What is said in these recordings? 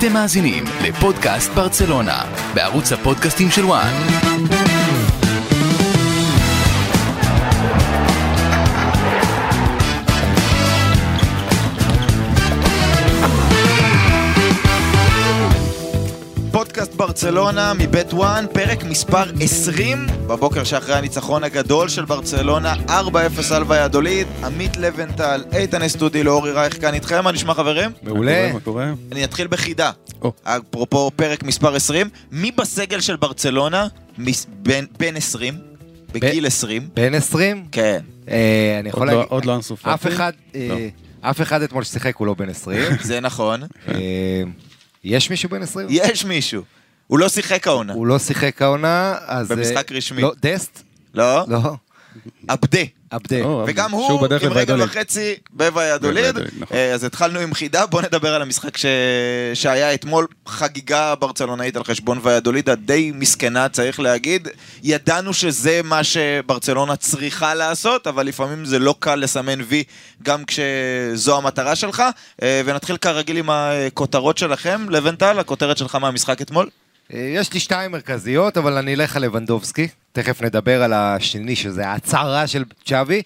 אתם מאזינים לפודקאסט ברצלונה, בערוץ הפודקאסטים של וואן. ברצלונה מבית וואן, פרק מספר 20, בבוקר שאחרי הניצחון הגדול של ברצלונה, 4-0 על ויאדוליד, עמית לבנטל, איתן אסטודי, לאורי רייך כאן איתכם, מה נשמע חברים? מעולה. מה קורה? אני אתחיל בחידה, או. אפרופו פרק מספר 20, מי בסגל של ברצלונה מס- בין- בן 20? בגיל 20? בן 20? כן. אה, אני יכול עוד לא- להגיד... עוד לא אנסו? אף אחד, אה, לא. אף אחד אתמול ששיחק הוא לא בן 20. זה נכון. אה, יש מישהו בן 20? יש מישהו. הוא לא שיחק העונה. הוא לא שיחק העונה, אז... אה, במשחק רשמי. לא, דסט? לא? לא. עבדה. עבדה. או, וגם הוא עם רגל. וחצי בוויאדוליד. נכון. אה, אז התחלנו עם חידה, בואו נדבר על המשחק. שהיה אתמול, חגיגה ברצלונאית על חשבון ויאדוליד, הדי מסכנה צריך להגיד. ידענו שזה מה שברצלונה צריכה לעשות, אבל לפעמים זה לא קל לסמן וי גם כשזו המטרה שלך. אה, ונתחיל כרגיל עם הכותרות שלכם. לבנטל, הכותרת שלך מהמשחק אתמול? אה, יש לי שתיים מרכזיות, אבל אני אלך על לבנדובסקי. תכף נדבר על השני, שזה ההצהרה של צ'אבי.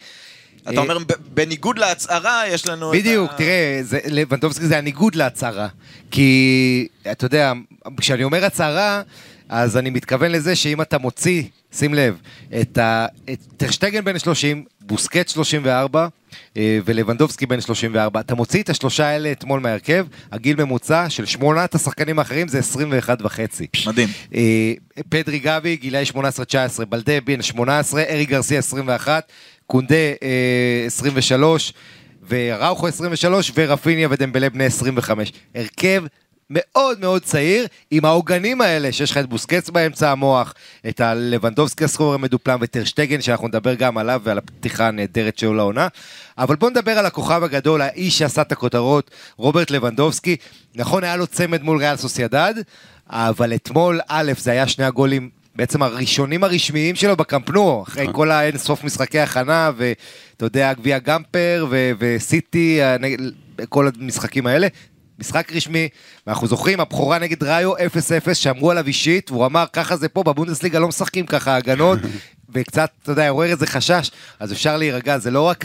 אתה אומר, ב- בניגוד להצהרה, יש לנו... את בדיוק, ה- תראה, זה- לבנדובסקי זה הניגוד להצהרה. כי, אתה יודע, כשאני אומר הצהרה, אז אני מתכוון לזה שאם אתה מוציא, שים לב, את, את טרשטגן בן 30, בוסקט 34 אה, ולבנדובסקי בן 34, אתה מוציא את השלושה האלה אתמול מהרכב, הגיל ממוצע של שמונת השחקנים האחרים זה 21 וחצי. מדהים. אה, פדרי גבי, גילאי 18-19, בלדה בן 18, ארי גרסיה 21, קונדה אה, 23, וראוכו 23, ורפיניה ודמבלה בני 25. הרכב מאוד מאוד צעיר, עם העוגנים האלה, שיש לך את בוסקץ באמצע המוח, את הלבנדובסקי הסחור המדופלם וטרשטגן, שאנחנו נדבר גם עליו ועל הפתיחה הנהדרת שלו לעונה. אבל בואו נדבר על הכוכב הגדול, האיש שעשה את הכותרות, רוברט לבנדובסקי. נכון, היה לו צמד מול ריאל סוסיידד, אבל אתמול, א', זה היה שני הגולים בעצם הראשונים הרשמיים שלו בקמפנו, אחרי כל האין סוף משחקי הכנה, ואתה יודע, גביע גמפר ו- וסיטי, הנג- כל המשחקים האלה. משחק רשמי, ואנחנו זוכרים, הבכורה נגד ראיו 0-0, שאמרו עליו אישית, והוא אמר, ככה זה פה, בבונדסליגה לא משחקים ככה הגנות, וקצת, אתה יודע, עורר איזה חשש, אז אפשר להירגע, זה לא רק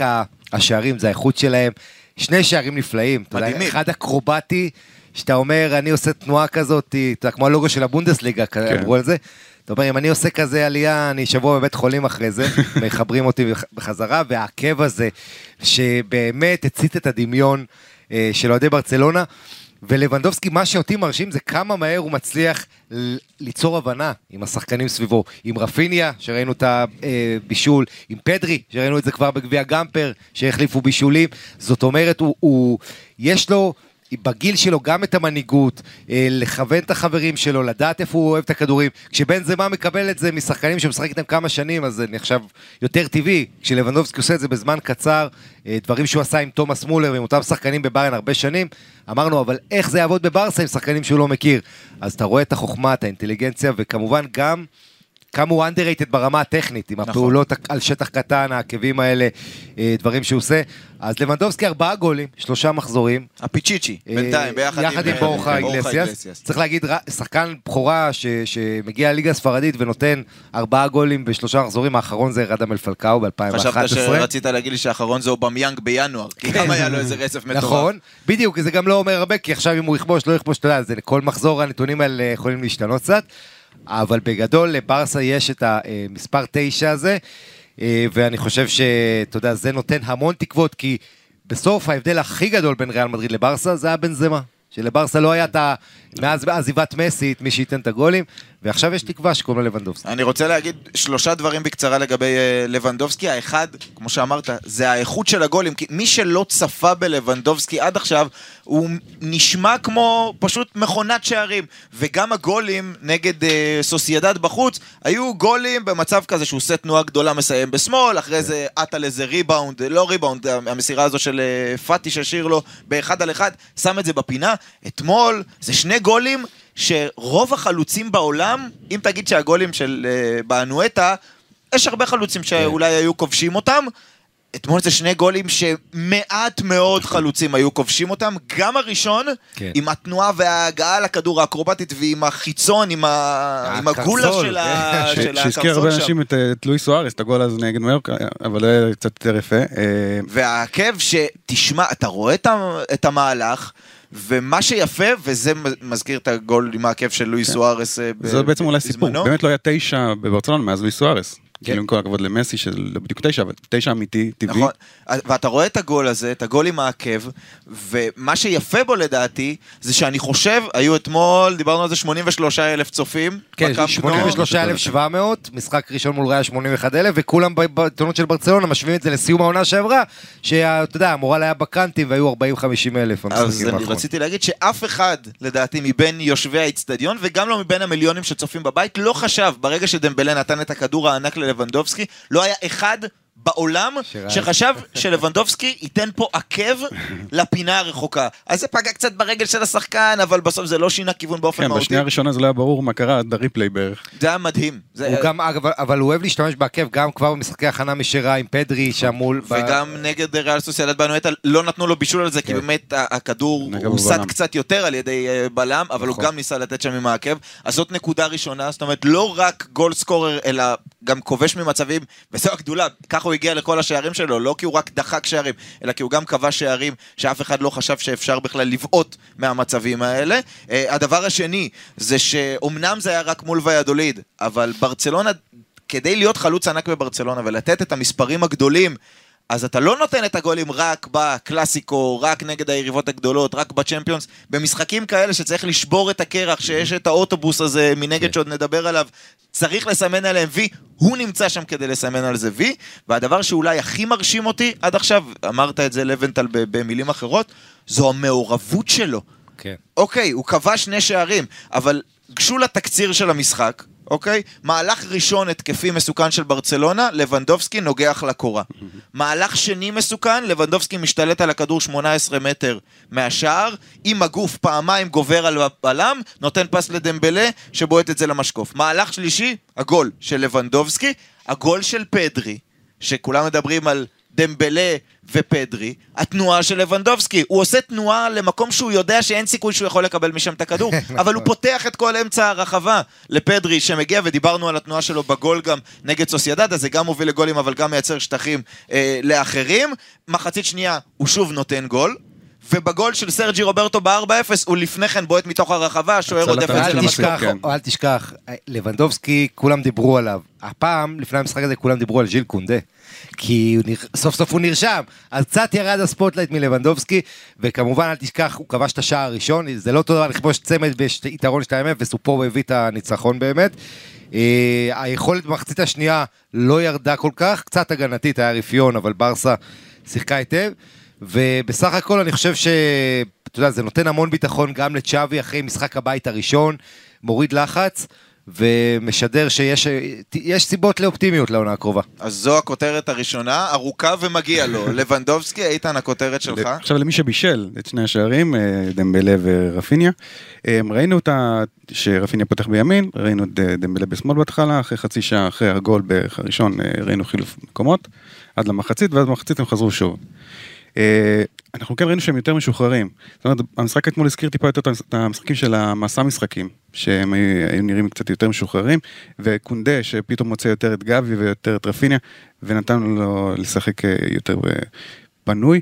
השערים, זה האיכות שלהם. שני שערים נפלאים, אתה יודע. אחד אקרובטי, שאתה אומר, אני עושה תנועה כזאת, אתה יודע, כמו הלוגו של הבונדסליגה, אמרו על זה. אתה אומר, אם אני עושה כזה עלייה, אני שבוע בבית חולים אחרי זה, מחברים אותי בח- בחזרה, והעקב הזה, שבאמת הצית את הדמיון של אוהדי ברצלונה, ולבנדובסקי, מה שאותי מרשים זה כמה מהר הוא מצליח ליצור הבנה עם השחקנים סביבו, עם רפיניה, שראינו את הבישול, עם פדרי, שראינו את זה כבר בגביע גמפר, שהחליפו בישולים, זאת אומרת, הוא, הוא, יש לו... בגיל שלו גם את המנהיגות, אה, לכוון את החברים שלו, לדעת איפה הוא אוהב את הכדורים. כשבן זמה מקבל את זה משחקנים שמשחק איתם כמה שנים, אז זה נחשב יותר טבעי. כשלבנדובסקי עושה את זה בזמן קצר, אה, דברים שהוא עשה עם תומאס מולר ועם אותם שחקנים בביירן הרבה שנים, אמרנו, אבל איך זה יעבוד בברסה עם שחקנים שהוא לא מכיר? אז אתה רואה את החוכמה, את האינטליגנציה, וכמובן גם... כמה הוא underrated ברמה הטכנית, עם נכון. הפעולות על שטח קטן, העקבים האלה, אה, דברים שהוא עושה. אז לבנדובסקי ארבעה גולים, שלושה מחזורים. הפיצ'יצ'י, אה, בינתיים, ביחד יחד עם אה, בורחה. איגלסיאס. צריך להגיד, שחקן בכורה ש- שמגיע לליגה הספרדית ונותן ארבעה גולים בשלושה מחזורים, האחרון זה רדאמל פלקאו ב-2011. חשבת שרצית להגיד לי שהאחרון זה אובמיאנג בינואר, כי גם היה לו איזה רצף מטורף. נכון, בדיוק, זה גם לא אומר הרבה, כי עכשיו אם הוא יכבוש, לא יכבוש, אתה יודע, כל מחזור הנתונים האלה יכולים להשתנות קצת, אבל בגדול לברסה יש את המספר תשע הזה, אה, ואני חושב שאתה יודע, זה נותן המון תקוות, כי בסוף ההבדל הכי גדול בין ריאל מדריד לברסה זה היה בנזמה. שלברסה לא היה את ה... מאז עזיבת מסי, את מי שייתן את הגולים, ועכשיו יש תקווה שקוראים לו לבנדובסקי. אני רוצה להגיד שלושה דברים בקצרה לגבי אה, לבנדובסקי. האחד, כמו שאמרת, זה האיכות של הגולים. כי מי שלא צפה בלבנדובסקי עד עכשיו, הוא נשמע כמו פשוט מכונת שערים. וגם הגולים נגד אה, סוסיידד בחוץ, היו גולים במצב כזה שהוא עושה תנועה גדולה, מסיים בשמאל, אחרי זה עט על איזה ריבאונד, לא ריבאונד, המסירה הזו של אה, פאטי ששיר לו באחד על אחד, שם את זה בפינה. אתמול זה שני גולים שרוב החלוצים בעולם, אם תגיד שהגולים של אה, באנואטה, יש הרבה חלוצים שאולי היו כובשים אותם, אתמול זה שני גולים שמעט מאוד חלוצים היו כובשים אותם, גם הראשון, כן. עם התנועה וההגעה לכדור האקרובטית ועם החיצון, עם, ה... עם הגולה הקרסול, של, ה... ש- של שהזכיר הרבה הקרסול שם. אנשים את, אה, את לואיס סוארס, את הגול הזה נגד מיורקה, אבל היה קצת יותר יפה. אה, והעקב שתשמע, אתה רואה. את המהלך, ומה שיפה, וזה מזכיר את הגול עם העקב של לואיס סוארס אה, זה בעצם אולי סיפור. באמת לא היה תשע בברצלונה מאז לואיס סוארס. כן. כאילו עם כל הכבוד למסי, שלא בדיוק תשע, אבל תשע אמיתי, טבעי. נכון, ואתה רואה את הגול הזה, את הגול עם העקב, ומה שיפה בו לדעתי, זה שאני חושב, היו אתמול, דיברנו על זה 83 אלף צופים. כן, בקאמפ נו. 83,700, משחק ראשון מול ריאל 81,000, וכולם ב- בעיתונות של ברצלונה משווים את זה לסיום העונה שעברה, שאתה יודע, המורל היה בקאנטים והיו 40-50 אלף אז אני. רציתי להגיד שאף אחד, לדעתי, מבין יושבי האיצטדיון, וגם לא מבין המיליונים שצופים בבית, לא חשב, ברגע שדמבלה נתן את הכדור הענק ללבנדובסקי, לא היה אחד בעולם. שחשב שלבנדובסקי ייתן פה עקב לפינה הרחוקה. אז זה פגע קצת ברגל של השחקן, אבל בסוף זה לא שינה כיוון באופן כן, מהותי. בשנייה הראשונה זה לא היה ברור מה קרה עד הריפליי בערך. זה היה מדהים. זה- הוא גם, אבל הוא אוהב להשתמש בעקב גם כבר במשחקי הכנה משרה עם פדרי שם מול... ב- וגם נגד ריאל סוסיידד בנואטה לא נתנו לו בישול על זה, כי כן. באמת הכדור הוסט. קצת יותר על ידי אה, בלם, אבל הוא נכון. גם ניסה לתת שם עם העקב. אז זאת נקודה ראשונה, זאת אומרת, לא רק גול סקורר, אלא גם כובש ממצבים, וזו הגדולה, ככה הוא הגיע לכל השערים שלו, לא כי הוא רק דחק שערים, אלא כי הוא גם כבש שערים שאף אחד לא חשב שאפשר בכלל לבעוט מהמצבים האלה. אה, הדבר השני, זה שאומנם זה היה רק מול ויאדוליד, אבל ברצלונה, כדי להיות חלוץ ענק בברצלונה ולתת את המספרים הגדולים, אז אתה לא נותן את הגולים רק בקלאסיקו, רק נגד היריבות הגדולות, רק בצ'מפיונס. במשחקים כאלה שצריך לשבור את הקרח, שיש את האוטובוס הזה מנגד שעוד נדבר עליו, צריך לסמן עליהם וי, הוא נמצא שם כדי לסמן על זה וי. והדבר שאולי הכי מרשים אותי עד עכשיו, אמרת את זה לבנטל במילים אחרות, זו המעורבות שלו. כן. אוקיי, הוא כבש שני שערים, אבל גשו לתקציר של המשחק, אוקיי? מהלך ראשון התקפי מסוכן של ברצלונה, לבנדובסקי נוגח לקורה. מהלך שני מסוכן, לבנדובסקי משתלט על הכדור 18 מטר מהשער, עם הגוף פעמיים גובר על הבלם, נותן פס לדמבלה, שבועט את זה למשקוף. מהלך שלישי, הגול של לבנדובסקי, הגול של פדרי, שכולם מדברים על דמבלה ופדרי, התנועה של לבנדובסקי. הוא עושה תנועה למקום שהוא יודע שאין סיכוי שהוא יכול לקבל משם את הכדור, אבל הוא פותח את כל אמצע הרחבה לפדרי שמגיע, ודיברנו על התנועה שלו בגול גם נגד סוסיידד, אז זה גם מוביל לגולים, אבל גם מייצר שטחים אה, לאחרים. מחצית שנייה הוא שוב נותן גול. ובגול של סרג'י רוברטו ב-4-0 הוא לפני כן בועט מתוך הרחבה, השוער הצלת עודף את זה האמצע ואל למשקוף. תשכח, כן. אל תשכח, לבנדובסקי, כולם דיברו עליו. הפעם, לפני המשחק הזה, כולם דיברו על ז'ול קונדה. כי סוף סוף הוא נרשם, אז קצת ירד ה spotlight מלבנדובסקי, וכמובן אל תשכח, הוא כבש את השער הראשון, זה לא אותו דבר לכבוש צמד ביתרון 2-0, הוא פה והביא את הניצחון באמת. אה, היכולת במחצית השנייה לא ירדה כל כך, קצת הגנתית, היה רפיון, אבל ברסה שיחקה היטב, ובסך הכל אני חושב ש... אתה יודע, זה נותן המון ביטחון גם לצ'אבי אחרי משחק הבית הראשון, מוריד לחץ, ומשדר שיש יש סיבות לאופטימיות לעונה הקרובה. אז זו הכותרת הראשונה, ארוכה ומגיע לו. לבנדובסקי, איתן, הכותרת שלך? עכשיו למי שבישל את שני השערים, אה, דמבלה ורפיניה, אה, ראינו אותה שרפיניה פותח בימין, ראינו את אה, דמבלה בשמאל בהתחלה, אחרי חצי שעה אחרי הגול בערך הראשון ראינו חילוף מקומות, עד למחצית, ואז במחצית הם חזרו שוב. אה, אנחנו כן ראינו שהם יותר משוחררים. זאת אומרת, המשחק אתמול הזכיר טיפה יותר את המשחקים של המסע משחקים, שהם היו, נראים קצת יותר משוחררים, וקונדה שפתאום מוצא יותר את גבי ויותר את רפיניה, ונתנו לו לשחק אה, יותר אה, פנוי.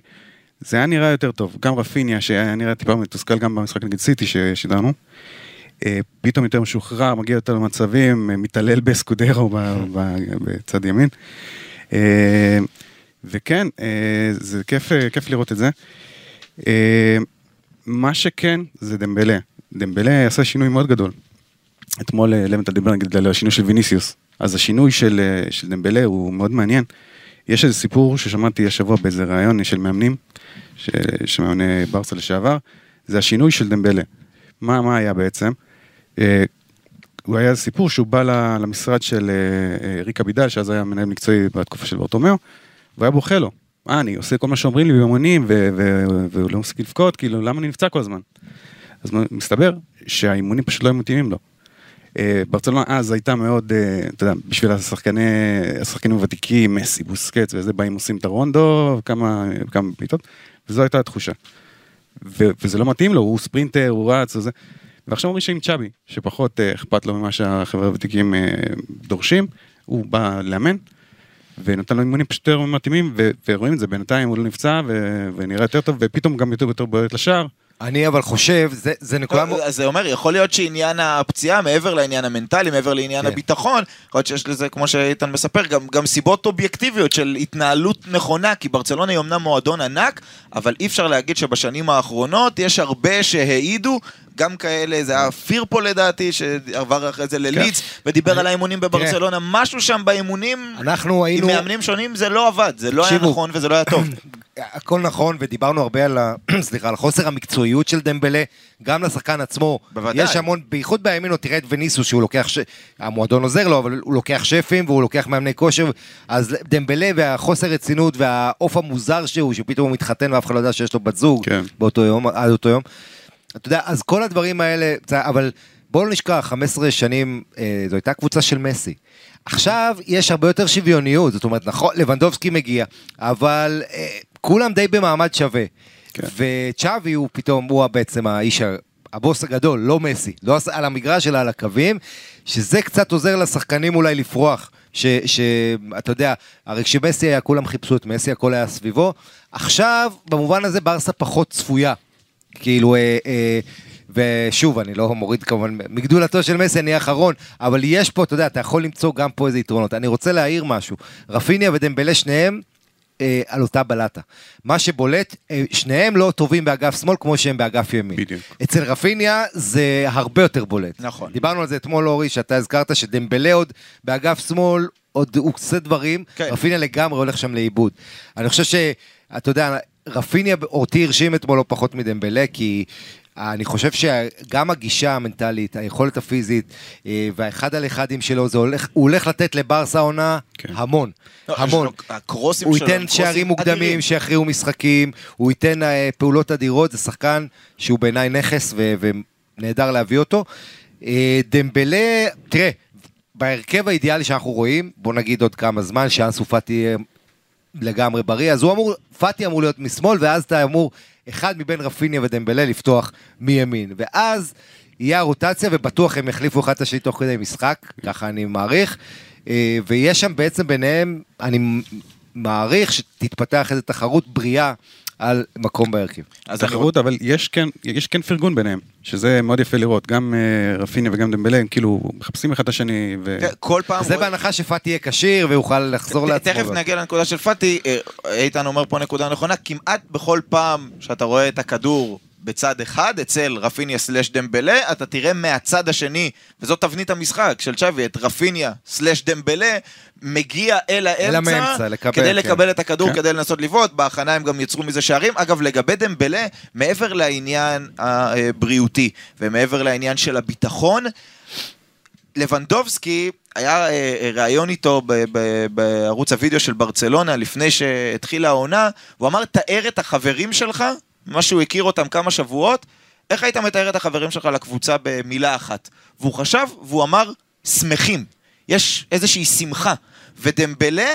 זה היה נראה יותר טוב. גם רפיניה, שהיה נראה טיפה מתוסכל גם במשחק נגד סיטי ששידרנו. אה, פתאום יותר משוחרר, מגיע יותר למצבים, אה, מתעלל בסקודרו בצד ימין. וכן, אה, זה כיף, אה, כיף לראות את זה. אה, מה שכן, זה דמבלה. דמבלה עשה שינוי מאוד גדול. אתמול למטה דיבר נגיד על השינוי של ויניסיוס. אז השינוי של, של דמבלה הוא מאוד מעניין. יש איזה סיפור ששמעתי השבוע באיזה ראיון של מאמנים, ש- של מאמני ברסה לשעבר, זה השינוי של דמבלה. מה, מה היה בעצם? הוא היה סיפור שהוא בא למשרד של ריק אבידל, שאז היה מנהל מקצועי בתקופה של ברטומיאו, והוא היה בוכה לו. אה, אני עושה כל מה שאומרים לי ו- והוא לא מפסיק לבכות, כאילו, למה אני נפצע כל הזמן? אז מסתבר שהאימונים פשוט לא היו מתאימים לו. אה, ברצלונה אז הייתה מאוד, אה, אתה יודע, בשביל השחקני, השחקנים הוותיקים, מסי, בוסקץ וזה, באים עושים את הרונדו, כמה, בעיטות, וזו הייתה התחושה. ו- וזה לא מתאים לו, הוא ספרינטר, הוא רץ וזה. ועכשיו אומרים שעם צ'אבי, שפחות אה, אכפת לו ממה שהחבר'ה הוותיקים דורשים, הוא בא לאמן, ונתן לו אימונים פשוט יותר מתאימים, ו- ורואים את זה, בינתיים הוא לא נפצע, ו- ונראה יותר טוב, ופתאום גם יותר ויותר בועט לשער. אני אבל חושב, זה, זה נקודה... מאוד- אז זה אומר, יכול להיות שעניין הפציעה, מעבר לעניין המנטלי, מעבר לעניין כן. הביטחון, יכול להיות שיש לזה, כמו שאיתן מספר, גם, גם סיבות אובייקטיביות של התנהלות נכונה, כי ברצלונה היא אמנם מועדון ענק, אבל אי אפשר להגיד שבשנים האחרונות יש הרבה שהעידו, גם כאלה, זה היה פירפו לדעתי, שעבר אחרי זה לליץ, ודיבר אני- על האימונים בברצלונה, משהו שם באימונים, אנחנו עם היינו... מאמנים שונים, זה לא עבד, זה לא היה. נכון וזה לא היה טוב. הכל נכון, ודיברנו הרבה על, ה... סליחה, על חוסר המקצועיות של דמבלה, גם לשחקן עצמו. בוודאי. יש המון, בייחוד בימין, תראה את וניסו שהוא לוקח, ש... המועדון עוזר לו, אבל הוא לוקח שפים והוא לוקח מאמני כושר, אז דמבלה והחוסר רצינות והעוף המוזר שהוא, שפתאום הוא מתחתן ואף אחד לא יודע שיש לו בת זוג כן. באותו יום, עד אותו יום. אתה יודע, אז כל הדברים האלה, אבל בואו לא נשכח, 15 שנים, אה, זו הייתה קבוצה של מסי. עכשיו יש הרבה יותר שוויוניות, זאת אומרת, נכון, לבנדובסקי מגיע, אבל אה, כולם די במעמד שווה. כן. וצ'אבי הוא פתאום, הוא בעצם האיש, הבוס הגדול, לא מסי, לא על המגרש אלא על הקווים, שזה קצת עוזר לשחקנים אולי לפרוח. שאתה יודע, הרי כשמסי היה, כולם חיפשו את מסי, הכל היה סביבו. עכשיו, במובן הזה, ברסה פחות צפויה. כאילו, אה, אה, ושוב, אני לא מוריד כמובן מגדולתו של מסי, אני האחרון, אבל יש פה, אתה יודע, אתה יכול למצוא גם פה איזה יתרונות. אני רוצה להעיר משהו. רפיניה ודמבלה, שניהם אה, על אותה בלטה. מה שבולט, אה, שניהם לא טובים באגף שמאל כמו שהם באגף ימין. בדיוק. אצל רפיניה זה הרבה יותר בולט. נכון. דיברנו על זה אתמול, אורי, שאתה הזכרת שדמבלה עוד באגף שמאל, עוד הוא עושה דברים, כן. רפיניה לגמרי הולך שם לאיבוד. אני חושב שאתה יודע, רפיניה אותי הרשים אתמול לא פחות מדמבלה, כי אני חושב שגם הגישה המנטלית, היכולת הפיזית אה, והאחד על אחדים שלו, זה הולך, הוא הולך לתת לברסה עונה כן. המון, לא, המון. לו- הקרוסים הוא שלו ייתן שערים מוקדמים. שיכריעו משחקים, הוא ייתן אה, פעולות אדירות, זה שחקן שהוא בעיניי נכס ו- ונהדר להביא אותו. אה, דמבלה, תראה, בהרכב האידיאלי שאנחנו רואים, בוא נגיד עוד כמה זמן, שאנסו פאטי יהיה לגמרי בריא, אז הוא אמור, פאטי אמור להיות משמאל, ואז אתה אמור, אחד מבין רפיניה ודמבלה לפתוח מימין. ואז יהיה הרוטציה, ובטוח הם יחליפו אחד את השני תוך כדי משחק, ככה אני מעריך. אה, ויש שם בעצם ביניהם, אני מעריך שתתפתח איזו תחרות בריאה על מקום בהרכב. אז אני תחרות, אבל יש כן, יש כן פרגון ביניהם, שזה מאוד יפה לראות, גם אה, רפיניה וגם דמבלה, הם כאילו מחפשים אחד את השני, ו... כן, כל פעם... זה רואה- בהנחה שפאטי יהיה כשיר ויוכל לחזור ת- לעצמו. תכף נגיע לנקודה של פאטי, אה, איתן אומר פה נקודה נכונה, כמעט בכל פעם שאתה רואה את הכדור בצד אחד, אצל רפיניה סלש דמבלה, אתה תראה מהצד השני, וזאת תבנית המשחק של צ'אבי, את רפיניה סלש דמבלה, מגיע אל האמצע, האמצע, לקבל, כדי כן. לקבל את הכדור, כן. כדי לנסות לבעוט, בהכנה הם גם יצרו מזה שערים. אגב, לגבי דמבלה, מעבר לעניין הבריאותי, ומעבר לעניין של הביטחון, לבנדובסקי, היה אה, אה, ראיון איתו ב- ב- בערוץ הוידאו של ברצלונה לפני שהתחילה העונה, הוא אמר, תאר את החברים שלך, מה שהוא הכיר אותם כמה שבועות, איך היית מתאר את החברים שלך לקבוצה במילה אחת? והוא חשב, והוא אמר, שמחים. יש איזושהי שמחה. ודמבלה,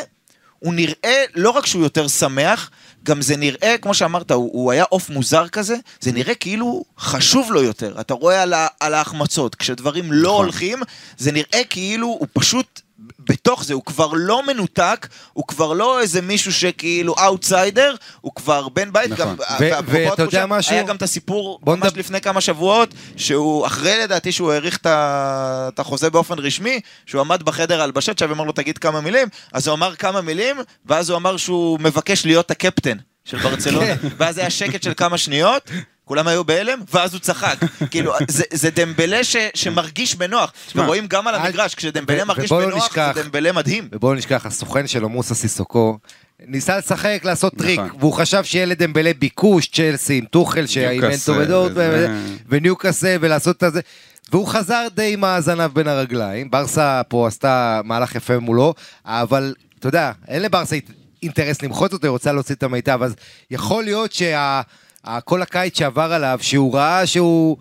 הוא נראה, לא רק שהוא יותר שמח, גם זה נראה, כמו שאמרת, הוא, הוא היה עוף מוזר כזה, זה נראה כאילו חשוב לו יותר. אתה רואה על, ה, על ההחמצות, כשדברים לא נכון. הולכים, זה נראה כאילו הוא פשוט... בתוך זה, הוא כבר לא מנותק, הוא כבר לא איזה מישהו שכאילו אאוטסיידר, הוא כבר בן בית, נכון. ואתה יודע משהו? היה גם את הסיפור ממש נדבר- לפני כמה שבועות, שהוא, אחרי לדעתי שהוא האריך את החוזה באופן רשמי, שהוא עמד בחדר הלבשה, צ'אבי אמר לו תגיד כמה מילים, אז הוא אמר כמה מילים, ואז הוא אמר שהוא מבקש להיות הקפטן של ברצלונה, כן. ואז היה שקט של כמה שניות. כולם היו בהלם, ואז הוא צחק. כאילו, זה, זה דמבלה ש, שמרגיש בנוח. ורואים גם על המגרש, כשדמבלה מרגיש לא בנוח, נשכח- זה דמבלה מדהים. ובואו נשכח, הסוכן שלו, מוסא סיסוקו, ניסה לשחק, לעשות טריק, נכון. והוא חשב שיהיה לדמבלה ביקוש, צ'לסי עם טוחל, שהאימן אותו בדורטמונד, וזה. וניוקאסל, ולעשות את זה. והוא חזר די עם הזנב בין הרגליים, ברסה פה עשתה מהלך יפה מולו, אבל אתה יודע, אין לברסה אינ- אינטרס למחות אותו, היא רוצה להוציא את המיטב, אז יכול להיות שכל הקיץ שעבר עליו, שהוא ראה שהוא...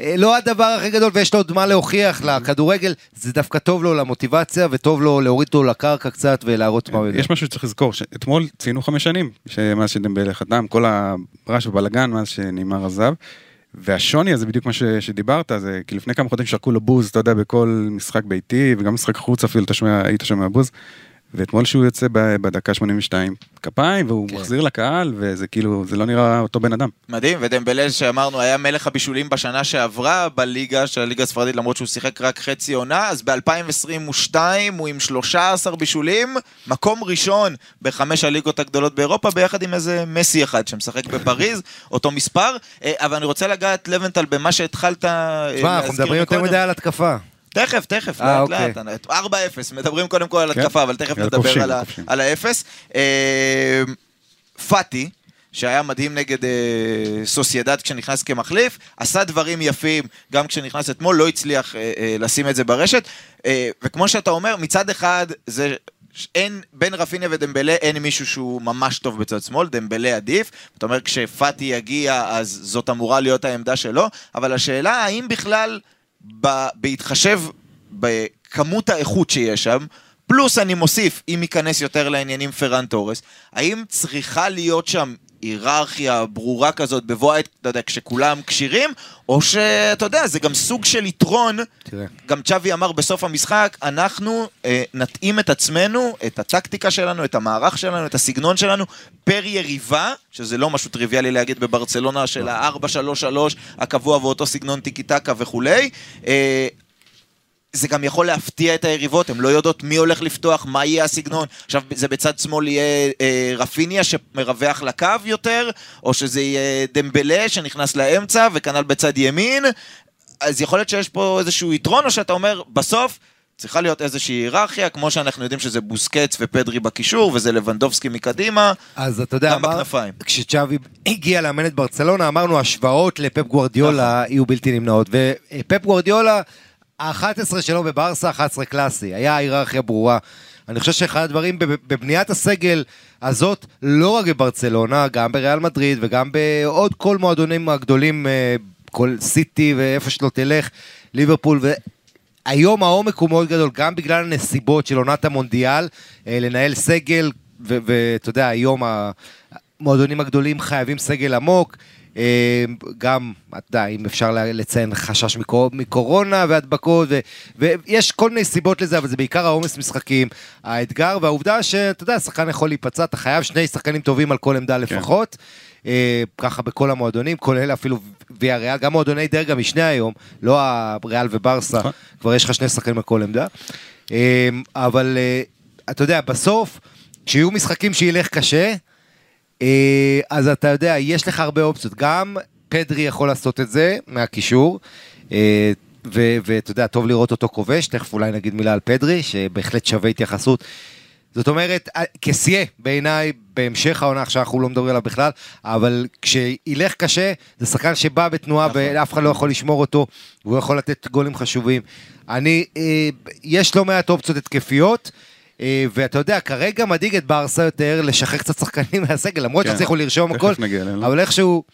אה, לא הדבר הכי גדול ויש לו עוד מה להוכיח לכדורגל, זה דווקא טוב לו למוטיבציה וטוב לו להוריד אותו לקרקע קצת ולהראות מה הוא יודע. יש משהו שצריך לזכור, שאתמול ציינו חמש שנים מאז שדמבלה חתם, כל הרעש ובלאגן מאז שנאמר עזב. והשוני הזה בדיוק מה ש, שדיברת, זה כי לפני כמה חודשים שרקו לו בוז, אתה יודע, בכל משחק ביתי וגם משחק חוץ אפילו, היית שומע בוז. ואתמול שהוא יוצא בדקה 82, כפיים, והוא כן. מחזיר לקהל, וזה כאילו, זה לא נראה אותו בן אדם. מדהים, ודמבלה שאמרנו היה מלך הבישולים בשנה שעברה בליגה של הליגה הספרדית למרות שהוא שיחק רק חצי עונה, אז ב-2022 הוא עם 13 בישולים, מקום ראשון בחמש הליגות הגדולות באירופה ביחד עם איזה מסי אחד שמשחק בפריז, אותו מספר, אה, אבל אני רוצה לגעת לבנטל במה שהתחלת אה, תשמע, אנחנו מדברים יותר. מדי על התקפה. תכף, תכף, אה, לאט אוקיי. לאט. 4-0, מדברים קודם כל על כן. התקפה, אבל תכף יאללה, נדבר כובשים, על כובשים. על האפס. אה, פאטי, שהיה מדהים נגד אה, סוסיידד כשנכנס כמחליף, עשה דברים יפים גם כשנכנס אתמול, לא הצליח אה, אה, לשים את זה ברשת. אה, וכמו שאתה אומר, מצד אחד זה... אין, בין רפיניה ודמבלה אין מישהו שהוא ממש טוב בצד שמאל, דמבלה עדיף. זאת אומרת, כשפאטי יגיע, אז זאת אמורה להיות העמדה שלו, אבל השאלה האם בכלל, ב, בהתחשב בכמות האיכות שיש שם, פלוס אני מוסיף, אם ייכנס יותר לעניינים פרן תורס, האם צריכה להיות שם היררכיה ברורה כזאת בבוא העת, אתה יודע, כשכולם כשירים, או שאתה יודע, זה גם סוג של יתרון. תראה. גם צ'אבי אמר בסוף המשחק, אנחנו אה, נתאים את עצמנו, את הטקטיקה שלנו, את המערך שלנו, את הסגנון שלנו, פר יריבה, שזה לא משהו טריוויאלי להגיד בברצלונה של ה-4-3-3 הקבוע ואותו סגנון טיקי טקה וכולי. אה, זה גם יכול להפתיע את היריבות, הן לא יודעות מי הולך לפתוח, מה יהיה הסגנון. עכשיו, זה בצד שמאל יהיה אה, רפיניה שמרווח לקו יותר, או שזה יהיה דמבלה שנכנס לאמצע, וכנ"ל בצד ימין. אז יכול להיות שיש פה איזשהו יתרון, או שאתה אומר, בסוף צריכה להיות איזושהי היררכיה, כמו שאנחנו יודעים שזה בוסקץ ופדרי בקישור, וזה לבנדובסקי מקדימה. אז אתה יודע, גם אמר- בכנפיים. כשצ'אבי הגיע לאמן את ברצלונה, אמרנו השוואות לפפ גוורדיולה יהיו בלתי נמנעות. ופפ גוורדיולה, ה-11 שלו בברסה, 11 קלאסי, היה היררכיה ברורה. אני חושב שאחד הדברים בב- בבניית הסגל הזאת, לא רק בברצלונה, גם בריאל מדריד וגם בעוד כל מועדונים הגדולים, אה, כל סיטי ואיפה שלא תלך, ליברפול ו... היום העומק הוא מאוד גדול, גם בגלל הנסיבות של עונת המונדיאל, אה, לנהל סגל, ואתה יודע, היום המועדונים הגדולים חייבים סגל עמוק. אה, גם, אתה יודע, אם אפשר לציין חשש מקור, מקורונה והדבקות, ו, ויש כל מיני סיבות לזה, אבל זה בעיקר העומס משחקים, האתגר והעובדה שאתה יודע, שחקן יכול להיפצע, אתה חייב שני שחקנים טובים על כל עמדה לפחות. אה, ככה בכל המועדונים, כולל אפילו ויה ריאל, גם מועדוני דרג המשנה היום, לא הריאל וברסה, נכון. כבר יש לך שני שחקנים על כל עמדה. אה, אבל אתה יודע, בסוף, כשיהיו משחקים שילך קשה, אז אתה יודע, יש לך הרבה אופציות. גם פדרי יכול לעשות את זה מהקישור. אה, ואתה יודע, טוב לראות אותו כובש, תכף אולי נגיד מילה על פדרי, שבהחלט שווה התייחסות. זאת אומרת, אה, כסיה בעיניי בהמשך העונה, עכשיו אנחנו לא מדברים עליו בכלל, אבל כשילך קשה, זה שחקן שבא בתנועה נכון. ואף אחד לא יכול לשמור אותו, והוא יכול לתת גולים חשובים. אני, אה, יש לא מעט אופציות התקפיות. אה, ואתה יודע, כרגע מדאיג את ברסה יותר לשחרר קצת שחקנים מהסגל, למרות כן. שהצליחו לרשום הכל, אליהם. אבל איכשהו,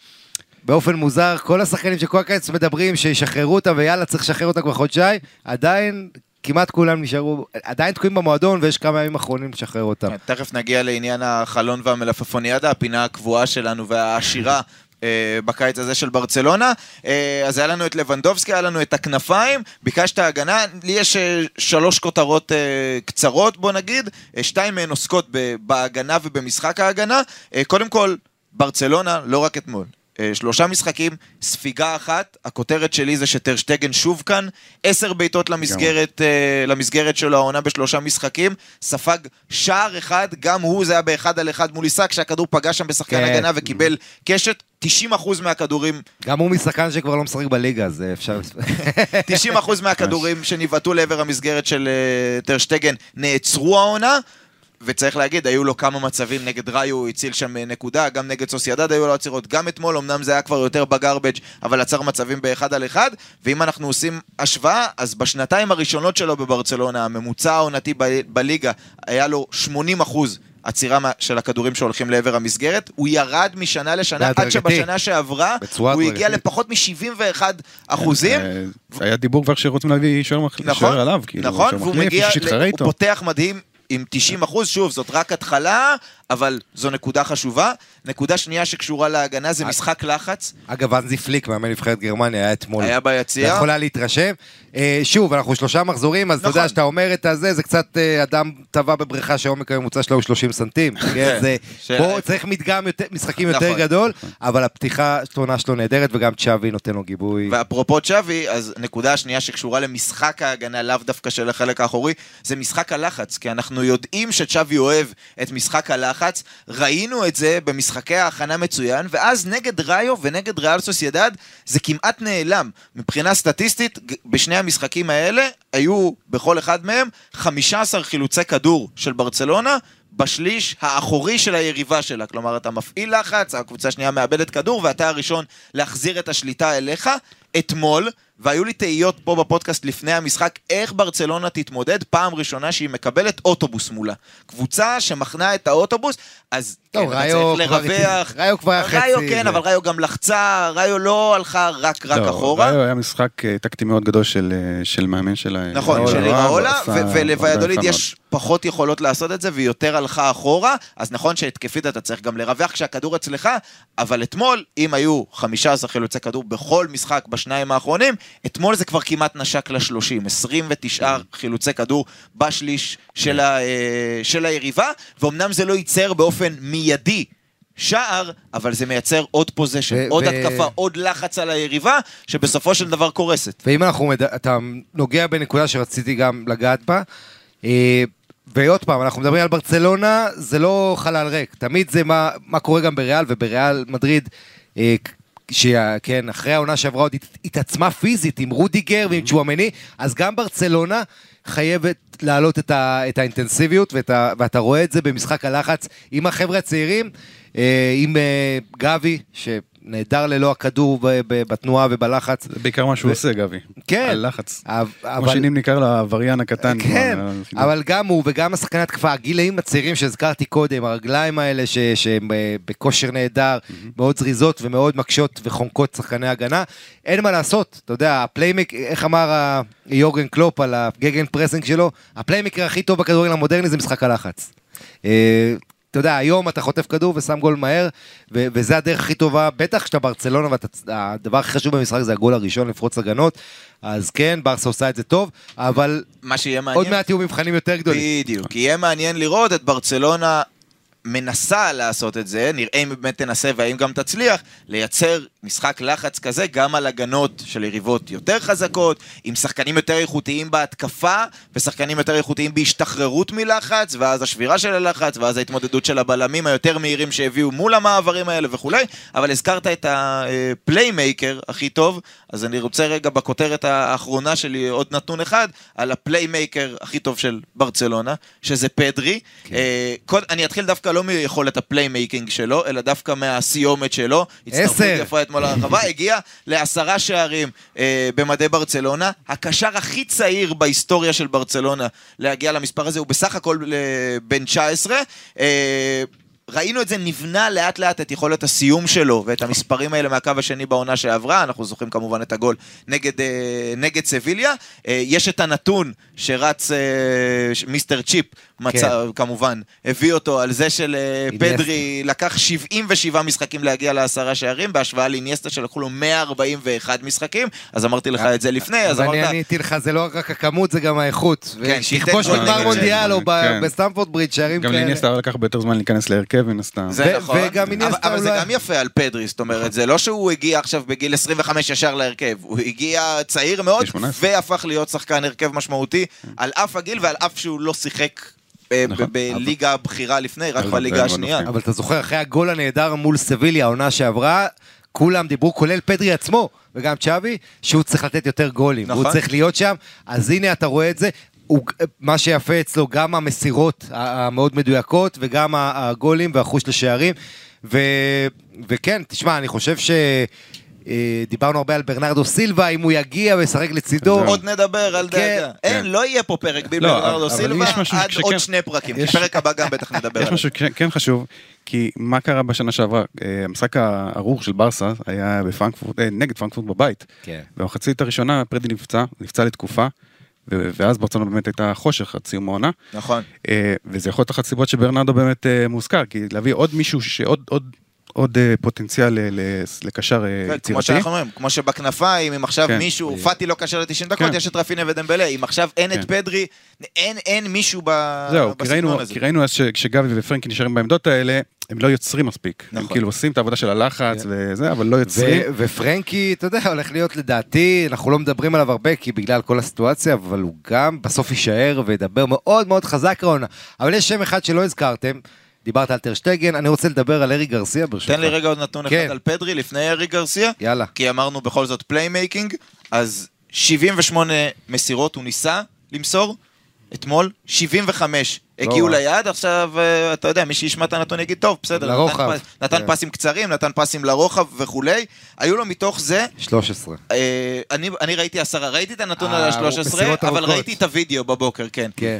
באופן מוזר, כל השחקנים שכל הקיץ מדברים שישחררו אותם ויאללה צריך לשחרר אותם כבר חודשיים, עדיין כמעט כולם נשארו, עדיין תקועים במועדון ויש כמה ימים אחרונים לשחרר אותם. כן, תכף נגיע לעניין החלון והמלפפוניאדה, הפינה הקבועה שלנו והעשירה. אה, בקיץ הזה של ברצלונה, אה, אז היה לנו את לבנדובסקי, היה לנו את הכנפיים, ביקשת הגנה, לי יש אה, שלוש כותרות קצרות בוא נגיד, שתיים מהן עוסקות בהגנה ובמשחק ההגנה, קודם כל, ברצלונה, לא רק אתמול, שלושה משחקים, ספיגה אחת, הכותרת שלי זה שטרשטגן שוב כאן, עשר בעיטות למסגרת, אה, למסגרת שלו העונה בשלושה משחקים, ספג שער אחד, גם הוא זה היה באחד על אחד מול עיסק, שהכדור פגע שם בשחקן כן. הגנה וקיבל קשת, 90% מהכדורים, גם הוא משחקן שכבר לא משחק בליגה, אז אה, אפשר... 90% מהכדורים שנבעטו לעבר המסגרת של אה, טרשטגן נעצרו העונה. וצריך להגיד, היו לו כמה מצבים נגד ראיו, הוא הציל שם אה, נקודה, גם נגד סוסיידד היו לו עצירות, גם אתמול, אמנם זה היה כבר יותר בגרבג', אבל עצר מצבים באחד על אחד, ואם אנחנו עושים השוואה, אז בשנתיים הראשונות שלו בברצלונה, הממוצע העונתי ב- בליגה היה לו 80 אחוז עצירה של הכדורים שהולכים לעבר המסגרת. הוא ירד משנה לשנה, עד בהדרגתי. שבשנה שעברה הוא הגיע הדרגתית. לפחות מ-71 אחוזים. אה, היה דיבור כבר שרוצים להביא שוער מח- נכון, עליו, כאילו, נכון, שוער והוא מחליף, מגיע, שיתחרה ל- הוא איתו. פותח מדהים עם 90 אחוז, שוב, זאת רק התחלה, אבל זו נקודה חשובה. נקודה שנייה שקשורה להגנה זה משחק לחץ. אגב, אנזי פליק, מאמן נבחרת גרמניה, היה אתמול. היה ביציע. אתה יכול היה להתרשם. אה, שוב, אנחנו שלושה מחזורים, אז אתה נכון. יודע, שאתה אומר את הזה, זה קצת אה, אדם טבע בבריכה שהעומק הממוצע שלו הוא 30 סנטים. כן, זה- פה איפה. צריך מדגם משחקים יותר נכון. גדול, אבל הפתיחה העונה שלו נהדרת, וגם צ'אבי נותן לו גיבוי. ואפרופו צ'אבי, אז נקודה השנייה שקשורה למשחק ההגנה, לאו דווקא של החלק האחורי, זה משחק הלחץ, כי אנחנו יודעים שצ'אבי אוהב את משחק הלחץ, ראינו את זה במשחקי ההכנה מצוין, ואז נגד ראיו ונגד ריאל סוסיידד זה כמעט נעלם. מבחינה סטטיסטית, בשני המשחקים האלה היו בכל אחד מהם 15 חילוצי כדור של ברצלונה, בשליש האחורי של היריבה שלה. כלומר, אתה מפעיל לחץ, הקבוצה השנייה מאבדת כדור, ואתה הראשון להחזיר את השליטה אליך. אתמול, והיו לי תהיות פה בפודקאסט לפני המשחק, איך ברצלונה תתמודד פעם ראשונה שהיא מקבלת אוטובוס מולה. קבוצה שמחנה את האוטובוס, אז טוב, כן, אתה ראיו צריך כבר- לרווח. ראיו כבר היה חצי... ראיו כן, זה- אבל ראיו גם לחצה, ראיו לא הלכה רק רק לא, אחורה. ראיו היה משחק אה, טקטי מאוד גדול של אה, של מאמן של ה- נכון, של איראולה, ולוויאדוליד יש פחות יכולות לעשות את זה, והיא יותר הלכה אחורה, אז נכון שהתקפית אתה צריך גם לרווח כשהכדור אצלך, אבל אתמול, אם היו 15 חילוצי כדור בכל משחק בשניים האחרונים, אתמול זה כבר כמעט נשק ל-30, 29 חילוצי כדור בשליש של, ה- אה, של היריבה, ואומנם זה לא ייצר באופן מיידי. שער, אבל זה מייצר עוד פוזיישן, ו- עוד ו- התקפה, עוד לחץ על היריבה, שבסופו של דבר קורסת. ואם אנחנו, מד... אתה נוגע בנקודה שרציתי גם לגעת בה, אה, ועוד פעם, אנחנו מדברים על ברצלונה, זה לא חלל ריק, תמיד זה מה, מה קורה גם בריאל, ובריאל מדריד, אה, שכן, אחרי העונה שעברה עוד הת- התעצמה פיזית עם רודיגר ועם צ'ואמני, אז גם ברצלונה חייבת להעלות את, ה, את האינטנסיביות, ואת ה, ואתה רואה את זה במשחק הלחץ עם החבר'ה הצעירים, אה, עם אה, גבי, שנהדר ללא הכדור בתנועה ובלחץ. זה בעיקר מה שהוא ו- עושה, גבי. כן. הלחץ. אבל- כמו שנים נקרא לו העבריין הקטן. כן, כבר, אה, אבל גם הוא וגם השחקני התקפה, הגילאים הצעירים שהזכרתי קודם, הרגליים האלה ש- שהם אה, בכושר נהדר, מאוד זריזות ומאוד מקשות וחונקות שחקני הגנה, אין מה לעשות, אתה יודע, ה playmaker, איך אמר יורגן קלופ על ה Gegenpressing שלו, ה playmaker הכי טוב בכדורגל המודרני זה משחק הלחץ. אתה יודע, היום אתה חוטף כדור ושם גול מהר, ו- וזה הדרך הכי טובה, בטח כשאתה ברצלונה והדבר הכי חשוב במשחק זה הגול הראשון לפרוץ הגנות, אז כן, ברסה עושה את זה טוב, אבל מה שיהיה מעניין... עוד מעט יהיו מבחנים יותר גדולים. בדיוק, יהיה מעניין לראות את ברצלונה מנסה לעשות את זה, נראה אם באמת תנסה והאם גם תצליח, לייצר משחק לחץ כזה גם על הגנות של יריבות יותר חזקות, עם שחקנים יותר איכותיים בהתקפה, ושחקנים יותר איכותיים בהשתחררות מלחץ, ואז השבירה של הלחץ, ואז ההתמודדות של הבלמים היותר מהירים שהביאו מול המעברים האלה וכולי, אבל הזכרת את הפליימייקר הכי טוב, אז אני רוצה רגע בכותרת האחרונה שלי עוד נתון אחד, על הפליימייקר הכי טוב של ברצלונה, שזה פדרי. אה, קוד- אני אתחיל דווקא לא מיכולת הפליימייקינג שלו, אלא דווקא מהסיומת שלו. עשר. אתמול לרחבה, הגיע לעשרה שערים אה, במדי ברצלונה. הקשר הכי צעיר בהיסטוריה של ברצלונה להגיע למספר הזה, הוא בסך הכל אה, בן 19. אה, ראינו את זה נבנה לאט לאט את יכולת הסיום שלו ואת המספרים האלה מהקו השני בעונה שעברה, אנחנו זוכרים כמובן את הגול נגד, אה, נגד סביליה. אה, יש את הנתון שרץ אה, מיסטר צ'יפ, מצא, כן. כמובן, הביא אותו על זה של אה. פדרי לקח 77 משחקים להגיע לעשרה שערים, בהשוואה לאיניאסטה שלקחו לו 141 משחקים, אז אמרתי לך את זה לפני, אז אז אני אמרת... עניתי לך, זה לא רק הכמות, זה גם האיכות. כן, תכבוש בגמר מונדיאל או ב- כן. בסטמפורד ברידג' שערים גם כאלה. לאיניאסטה לקח ביותר זמן להיכנס להרכב מן הסתם. זה נכון, אבל, זה גם יפה על פדרי, זאת אומרת, זה לא שהוא הגיע עכשיו בגיל 25 ישר להרכב, הוא הגיע צעיר מאוד, בגיל 18. והפך להיות שחקן הרכב משמעותי, על אף הגיל ועל אף שהוא לא שיחק נכון. בליגה הבכירה לפני, רק בליגה השנייה. אבל אתה זוכר, אחרי הגול הנהדר מול סביליה, העונה שעברה, כולם דיברו, כולל פדרי עצמו, וגם צ'אבי, שהוא צריך לתת יותר גולים. נכון. הוא צריך להיות שם, אז הנה אתה רואה את זה. הוא, מה שיפה אצלו, גם המסירות המאוד מדויקות, וגם הגולים והחוש לשערים. ו, וכן, תשמע, אני חושב ש... אה, דיברנו הרבה על ברנרדו סילבה, אם הוא יגיע וישחק לצידו. עוד נדבר על כן. דאגה. אין, לא יהיה פה פרק בלי לא, ברנרדו סילבה יש עד עוד שני פרקים. יש- פרק הבא גם בטח נדבר יש עליו. משהו כן- כן חשוב, כי מה קרה בשנה שעברה? אה, המשחק הארוך של ברסה היה בפרנקפורט, אה, נגד פרנקפורט בבית. כן. במחצית הראשונה פרדי נפצע, נפצע לתקופה, ואז ברצלונה באמת הייתה חושך עד סיום העונה. נכון. וזה יכול להיות אחת הסיבות שברנרדו באמת מוזכר, כי להביא עוד מישהו שעוד עוד, עוד אה, פוטנציאל ל- ל- לקשר אה, כן, כמו יצירתי. שאנחנו אומרים, כמו שבכנפיים, אם עכשיו כן. מישהו, פאטי לא קשר ל-90 דקות, כן. יש את רפיניה ודמבלה, אם עכשיו אין את. פדרי, אין- מישהו זהו, בסגנון הזה. כי ראינו אז שכשגבי ופרנקי נשארים בעמדות האלה, הם לא יוצרים מספיק. הם נכון. כאילו עושים את העבודה של הלחץ וזה, אבל לא יוצרים. ופרנקי, אתה יודע, הולך להיות לדעתי, אנחנו לא מדברים עליו הרבה כי בגלל כל הסיטואציה, אבל הוא גם בסוף יישאר וידבר מאוד מאוד חזק העונה. אבל יש שם אחד שלא הזכרתם, דיברת על טרשטגן, אני רוצה לדבר על ארי גרסיה ברשותך. תן לי רגע עוד נתון כן. אחד על פדרי לפני ארי גרסיה, יאללה. כי אמרנו בכל זאת פליימייקינג, אז 78 מסירות הוא ניסה למסור, אתמול, 75 הגיעו רע. ליעד, עכשיו אה, אתה יודע, מי שישמע את הנתון יגיד, טוב, בסדר, נתן לרוחב. פס- נתן כן. פסים קצרים, נתן פסים לרוחב וכולי, היו לו מתוך זה 13. אה, אני, אני ראיתי עשרה, ראיתי את הנתון על אה, ה-13, מסירות אבל ארוכות. ראיתי את הוידאו בבוקר, כן. כן.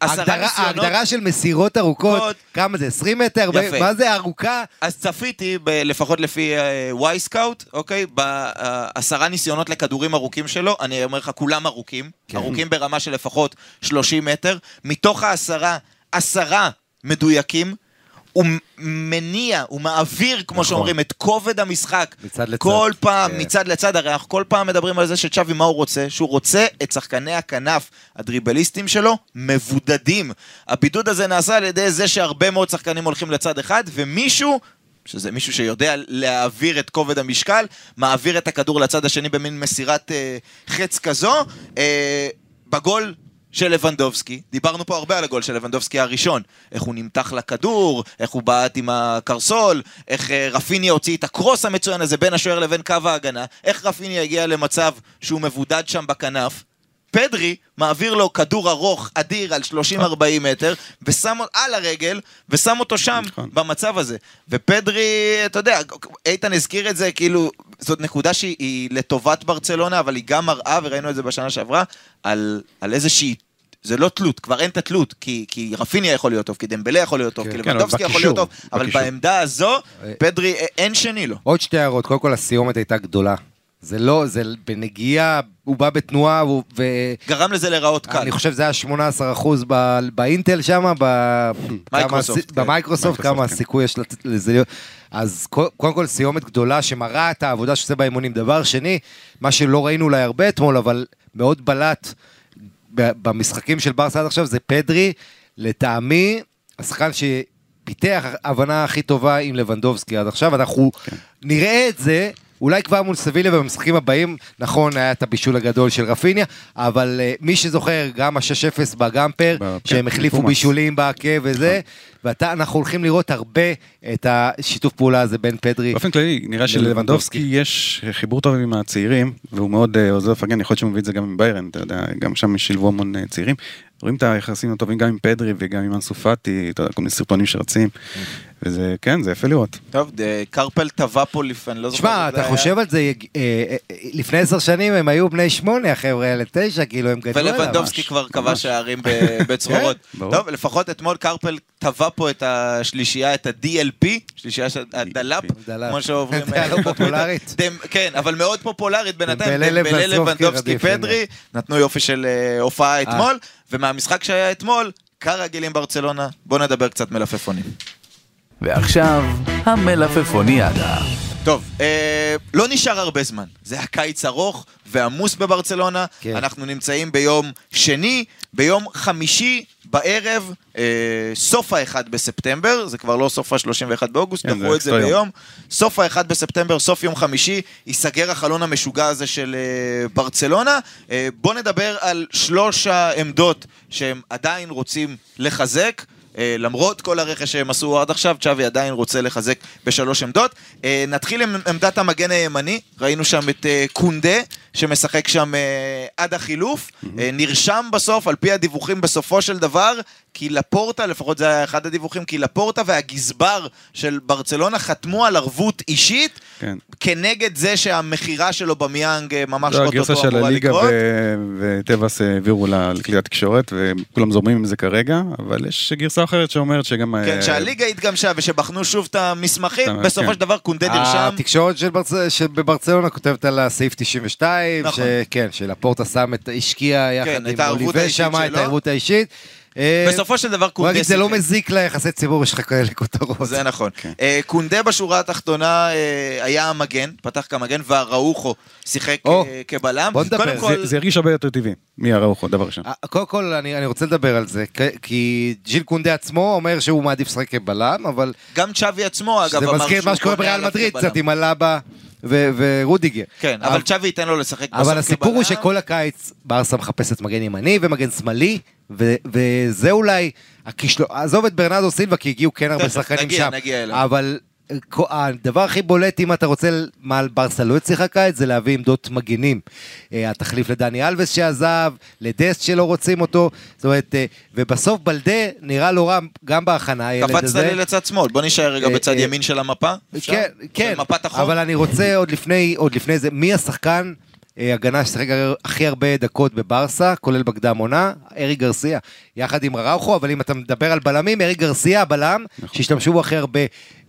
עשרה ההגדרה- של מסירות ארוכות, ארוכות. כמה זה? 20 מטר? יפה. מה זה ארוכה? אז צפיתי, ב, לפחות לפי וואי סקאוט, אוקיי? בעשרה ניסיונות לכדורים ארוכים שלו, אני אומר לך, כולם ארוכים, כן. ארוכים ברמה של לפחות 30 מטר. מתוך העשרה, עשרה מדויקים. הוא מניע, הוא מעביר, כמו נכון. שאומרים, את כובד המשחק. מצד לצד. כל פעם, כן. מצד לצד, הרי אנחנו כל פעם מדברים על זה שצ'אבי, מה הוא רוצה? שהוא רוצה את שחקני הכנף, הדריבליסטים שלו, מבודדים. הבידוד הזה נעשה על ידי זה שהרבה מאוד שחקנים הולכים לצד אחד, ומישהו... שזה מישהו שיודע להעביר את כובד המשקל, מעביר את הכדור לצד השני במין מסירת אה, חץ כזו. אה, בגול של לבנדובסקי, דיברנו פה הרבה על הגול של לבנדובסקי הראשון, איך הוא נמתח לכדור, איך הוא בעט עם הקרסול, איך אה, רפיניה הוציא את הקרוס המצוין הזה בין השוער לבין קו ההגנה, איך רפיניה הגיע למצב שהוא מבודד שם בכנף. פדרי מעביר לו כדור ארוך אדיר על 30-40 מטר, ושם על הרגל, ושם אותו שם, נכון. במצב הזה. ופדרי, אתה יודע, איתן הזכיר את זה, כאילו, זאת נקודה שהיא היא לטובת ברצלונה, אבל היא גם מראה, וראינו את זה בשנה שעברה, על, על איזושהי... זה לא תלות, כבר אין את התלות, כי, כי רפיניה יכול להיות טוב, כי דמבלה יכול להיות טוב, כן. כי כן, לבנדובסקי יכול להיות טוב, בקישור, אבל. בעמדה הזו, אה. פדרי, אה, אין שני לו. עוד שתי הערות, קודם כל הסיומת הייתה גדולה. זה לא, זה בנגיעה, הוא בא בתנועה, הוא- ו... גרם לזה להיראות קל. אני חושב שזה היה 18% ב- באינטל שם, ב- מייקרוסופט, כמה כן. במייקרוסופט, כמה כן. הסיכוי יש לזה להיות. אז קו- קודם כל סיומת גדולה שמראה את העבודה שעושה באימונים. דבר שני, מה שלא ראינו אולי הרבה אתמול, אבל מאוד בלט ב- במשחקים של ברסה עד עכשיו, זה פדרי, לטעמי, השחקן שפיתח הבנה הכי טובה עם לבנדובסקי עד עכשיו, אנחנו כן. נראה את זה. אולי כבר מול סביליה במשחקים הבאים, נכון, היה את הבישול הגדול של רפיניה, אבל uh, מי שזוכר, גם ה-6-0 בגמפר, ב- שהם כן, החליפו. בישולים בעקב וזה, ואתה, אנחנו הולכים לראות הרבה את השיתוף פעולה הזה בין פדרי. באופן כללי, נראה שלבנדובסקי יש חיבור טוב עם הצעירים, והוא מאוד אה, עוזר לפרגן, יכול להיות שהוא מביא את זה גם עם ביירן, אתה יודע, גם שם שילבו המון אה, צעירים. רואים את היחסים הטובים גם עם פדרי וגם עם אנסו פאטי, אתה יודע, כל מיני סרטונים שרצים, וזה, כן, זה יפה לראות. טוב, אה, קרפל טבע פה לפני, אני לא זוכר. זה אתה. חושב על זה, אה, אה, אה, לפני עשר שנים הם היו בני שמונה, החבר'ה האלה, תשע, כאילו הם גדלו עליו. ולבנדובסקי כבר כבש. שערים ב- בצרורות. כן. טוב, לפחות אתמול קרפל טבע פה את השלישייה, את ה-DLP, שלישייה של ה-DLP, DLP. כמו שאומרים. זה לא פופולרית. כן, אבל מאוד פופולרית בינתיים. דמבלה, לבנדובסקי, פדרי, נתנו יופי של אה, הופעה אתמול, ומהמשחק שהיה אתמול, כרגיל עם ברצלונה, בואו נדבר קצת מלפפונים. ועכשיו, המלפפוניאדה. טוב, אה, לא נשאר הרבה זמן. זה הקיץ ארוך ועמוס בברצלונה. כן. אנחנו נמצאים ביום שני, ביום חמישי בערב, אה, סוף האחד בספטמבר, זה כבר לא סוף ה-31 באוגוסט, כן, דחו זה את זה אקסטרה יום. ביום. סוף האחד בספטמבר, סוף יום חמישי, ייסגר החלון המשוגע הזה של אה, ברצלונה. אה, בואו נדבר על שלוש העמדות שהם עדיין רוצים לחזק. אה, למרות כל הרכש שהם עשו עד עכשיו, צ'אבי עדיין רוצה לחזק בשלוש עמדות. אה, נתחיל עם עמדת המגן הימני, ראינו שם את אה, קונדה, שמשחק שם אה, עד החילוף. אה, נרשם בסוף, על פי הדיווחים בסופו של דבר, כי לפורטה, לפחות זה היה אחד הדיווחים, כי לפורטה והגזבר של ברצלונה חתמו על ערבות אישית, כן. כנגד זה שהמכירה שלו במיאנג אה, ממש זו אוטוטו הגרסה של אמורה הליגה לקרות. ו- וטבעס העבירו לה- לכלי התקשורת, וכולם זורמים עם זה כרגע, אבל יש גרסה אחרת שאומרת שגם... כן, שהליגה התגמשה ושבחנו שוב את המסמכים, כן. בסופו של דבר קונדה נרשם. התקשורת של ברצ- שבברצלונה כותבת על הסעיף 92, נכון. שכן, שלפורטה שם את, השקיע יחד כן, עם אוליבי שם, את. הערבות האישית. אה, בסופו של דבר קונדה זה לא שיחק. מזיק ליחסי ציבור, יש לך כאלה כותרות. זה נכון. כן. אה, קונדה בשורה התחתונה אה, היה המגן, פתח כמגן, והראוכו שיחק כבלם. בוא נדבר. זה- זה הרגיש הרבה יותר טבעי מהראוכו, דבר ראשון. קודם כל, אני, אני רוצה לדבר על זה, כי- ג'יל קונדה עצמו אומר שהוא מעדיף לשחק כבלם, אבל גם צ'אבי עצמו, אגב, זה אמר מזכיר את מה שהוא שקורה בריאל מדריד. קצת עם הלבה ו- ורודיגר. כן, אבל צ'אבי ייתן לו לשחק בסוף אבל הסיפור הוא. שכל הקיץ ברסה מחפשת מגן ימני ומגן שמאלי, ו- וזה אולי הכישלון, עזוב את ברנרדו סילבה כי הגיעו כן הרבה שחקנים נגיע, שם, נגיע אליו. אבל הדבר הכי בולט אם אתה רוצה מה על ברסה לא הצליחה קיץ זה להביא עמדות מגנים. אה, התחליף לדני אלווס שעזב, לדסט שלא רוצים אותו, זאת אומרת, אה, ובסוף בלדה נראה לא רע גם בהכנה, הילד קפצת הזה. לי לצד שמאל, בוא נשאר רגע אה, בצד ימין של המפה. אפשר? כן, כן, מפת החור. אבל אני רוצה עוד לפני, עוד לפני זה, מי השחקן הגנה ששיחק הכי הרבה דקות בברסה, כולל בקדם עונה? ארי גרסיה, יחד עם ראוכו, אבל אם אתה מדבר על בלמים, ארי גרסיה הבלם, נכון. שהשתמשו בו הכי הרבה,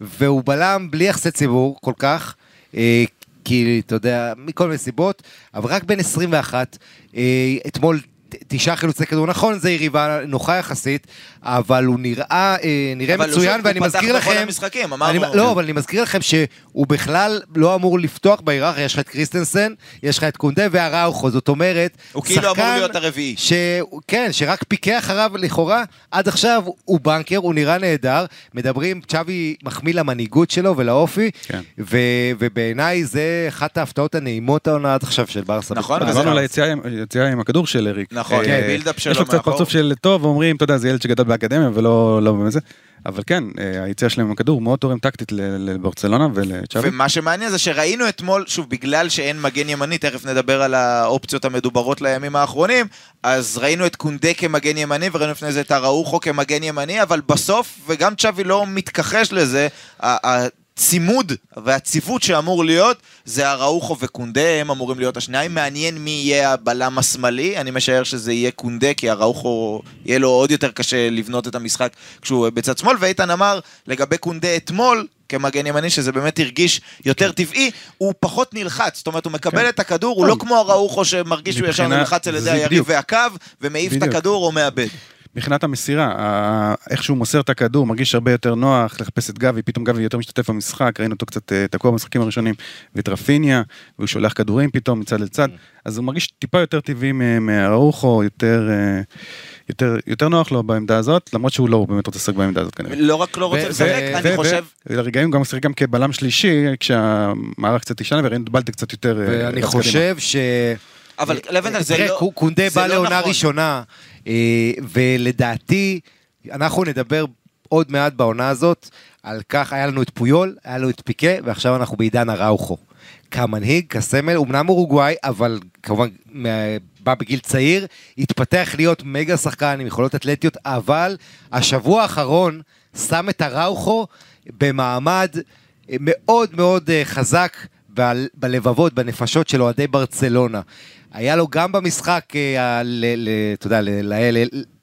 והוא בלם בלי יחסי ציבור כל כך. אה, כי אתה יודע, מכל מיני סיבות, אבל רק בן 21, אה, אתמול תשעה חילוצי כדור, נכון, זו יריבה נוחה יחסית, אבל הוא נראה, אה, נראה אבל מצוין, ואני הוא פתח מזכיר בכל לכם, המשחקים, אמרנו. אני, לא, אבל אני מזכיר לכם שהוא בכלל לא אמור לפתוח בהיררכיה, יש לך את קריסטנסן, יש לך את קונדה והראוכו, זאת אומרת, הוא כאילו אמור להיות הרביעי. ש... כן, שרק פיקח אחריו לכאורה, עד עכשיו הוא בנקר, הוא נראה נהדר, מדברים, צ'אבי מחמיא למנהיגות שלו ולאופי, כן. ו... ובעיניי זה אחת ההפתעות הנעימות העונה עד עכשיו של ברסה. נכון, בברסה. דיברנו על היציאה עם- הכדור של אריק. נכון, אה, כן, בילדאפ שלו יש לו קצת מאחור. פרצוף של טוב, אומרים, אתה יודע, זה ילד שגדל באקדמיה ולא לא בזה. אבל כן, אה, היציאה שלהם עם הכדור מאוד תורם טקטית לברצלונה ולצ'אבי. ומה שמעניין זה שראינו אתמול, שוב, בגלל שאין מגן ימני, תכף נדבר על האופציות המדוברות לימים האחרונים, אז ראינו את קונדה כמגן ימני, וראינו לפני זה את אראוחו כמגן ימני, אבל בסוף, וגם צ'אבי לא מתכחש לזה, הצימוד והציוות שאמור להיות, זה אראוחו וקונדה, הם אמורים להיות השניים. מעניין מי יהיה הבלם השמאלי, אני משער שזה יהיה קונדה, כי אראוחו, יהיה לו עוד יותר קשה לבנות את המשחק כשהוא בצד שמאל, ואיתן אמר לגבי קונדה אתמול, כמגן ימני, שזה באמת הרגיש יותר טבעי, הוא פחות נלחץ, זאת אומרת, הוא מקבל כן. את הכדור, הוא לא כמו אראוחו שמרגיש שהוא ישר נלחץ על ידי היריב. והקו, ומעיף את. הכדור או מאבד. מבחינת המסירה, איך שהוא מוסר את הכדור, מרגיש הרבה יותר נוח לחפש את גבי, פתאום גבי יותר משתתף במשחק, ראינו אותו קצת אה, תקוע במשחקים הראשונים, ואת רפיניה, והוא שולח כדורים פתאום מצד לצד, אז הוא מרגיש טיפה יותר טבעי מ- מהראוכו, יותר, אה, יותר, יותר נוח לו בעמדה הזאת, למרות שהוא לא, באמת רוצה לשחק בעמדה הזאת כנראה. לא רק לא רוצה לשחק, אני חושב... ולרגעים הוא גם משחק גם כבלם שלישי, כשהמערך קצת תשנה, וראינו את בלטה קצת יותר... אה, ואני חושב ש... אבל לבנטל זה לא... קו- קונדה זה בא לא לעונה נכון. ראשונה, ולדעתי, אנחנו נדבר עוד מעט בעונה הזאת, על כך היה לנו את פויול, היה לנו את פיקה, ועכשיו אנחנו בעידן אראוכו. כמנהיג, כסמל, אמנם אורוגוואי, אבל כמובן בא בגיל צעיר, התפתח להיות מגה שחקן עם יכולות אתלטיות, אבל השבוע האחרון שם את אראוכו במעמד אה, מאוד מאוד אה, חזק בלבבות, בנפשות של אוהדי ברצלונה. היה לו גם במשחק, אה, אתה יודע,